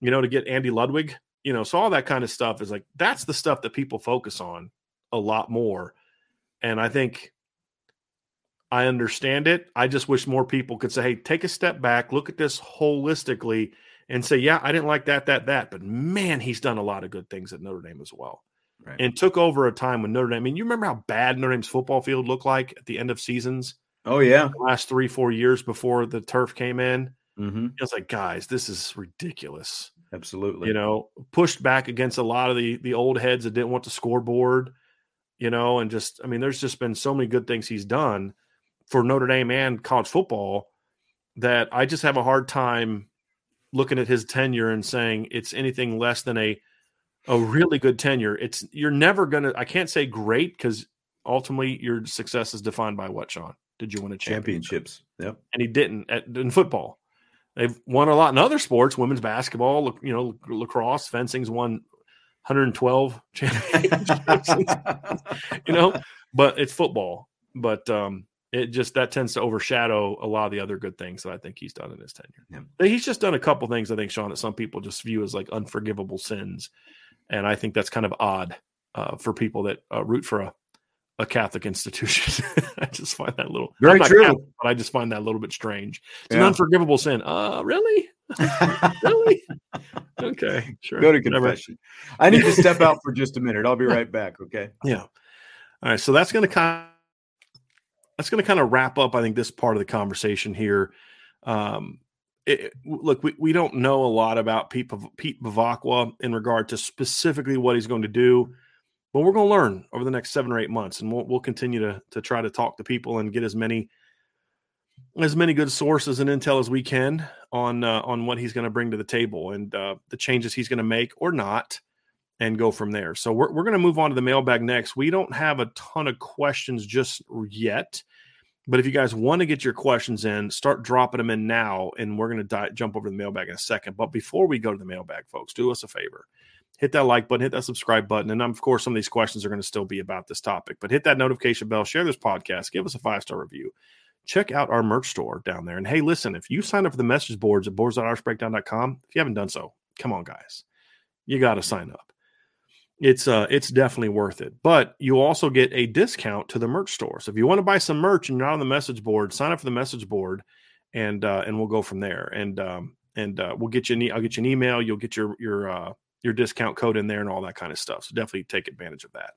you know, to get Andy Ludwig. You know, so all that kind of stuff is like that's the stuff that people focus on a lot more. And I think I understand it. I just wish more people could say, hey, take a step back, look at this holistically, and say, yeah, I didn't like that, that, that. But man, he's done a lot of good things at Notre Dame as well right. and took over a time when Notre Dame. I mean, you remember how bad Notre Dame's football field looked like at the end of seasons? Oh yeah, last three four years before the turf came in. Mm-hmm. It was like, guys, this is ridiculous. Absolutely, you know, pushed back against a lot of the the old heads that didn't want the scoreboard. You know, and just I mean, there's just been so many good things he's done for Notre Dame and college football that I just have a hard time looking at his tenure and saying it's anything less than a a really good tenure. It's you're never gonna. I can't say great because ultimately your success is defined by what, Sean? Did you win a championships? Yep. And he didn't at, in football. They've won a lot in other sports, women's basketball, you know, lacrosse, fencing's won 112 championships. you know, but it's football. But um, it just that tends to overshadow a lot of the other good things that I think he's done in his tenure. Yeah. He's just done a couple things I think, Sean, that some people just view as like unforgivable sins and I think that's kind of odd uh, for people that uh, root for a, a Catholic institution. I just find that a little very true, Catholic, but I just find that a little bit strange. It's yeah. an unforgivable sin. Uh, really, really? okay, sure. Go to confession. I need to step out for just a minute. I'll be right back. Okay. Yeah. All right. So that's going to kind. Of, that's going to kind of wrap up, I think, this part of the conversation here. Um, it, look, we, we don't know a lot about Pete, Pete in regard to specifically what he's going to do, but we're going to learn over the next seven or eight months, and we'll, we'll continue to, to try to talk to people and get as many as many good sources and intel as we can on uh, on what he's going to bring to the table and uh, the changes he's going to make or not, and go from there. So we're we're going to move on to the mailbag next. We don't have a ton of questions just yet. But if you guys want to get your questions in, start dropping them in now, and we're going to di- jump over to the mailbag in a second. But before we go to the mailbag, folks, do us a favor. Hit that like button, hit that subscribe button. And of course, some of these questions are going to still be about this topic, but hit that notification bell, share this podcast, give us a five star review. Check out our merch store down there. And hey, listen, if you sign up for the message boards at boards.irishbreakdown.com, if you haven't done so, come on, guys. You got to sign up it's uh it's definitely worth it. But you also get a discount to the merch store. So if you want to buy some merch and you're not on the message board, sign up for the message board, and uh, and we'll go from there. And um and uh, we'll get you an e- I'll get you an email. You'll get your your uh, your discount code in there and all that kind of stuff. So definitely take advantage of that.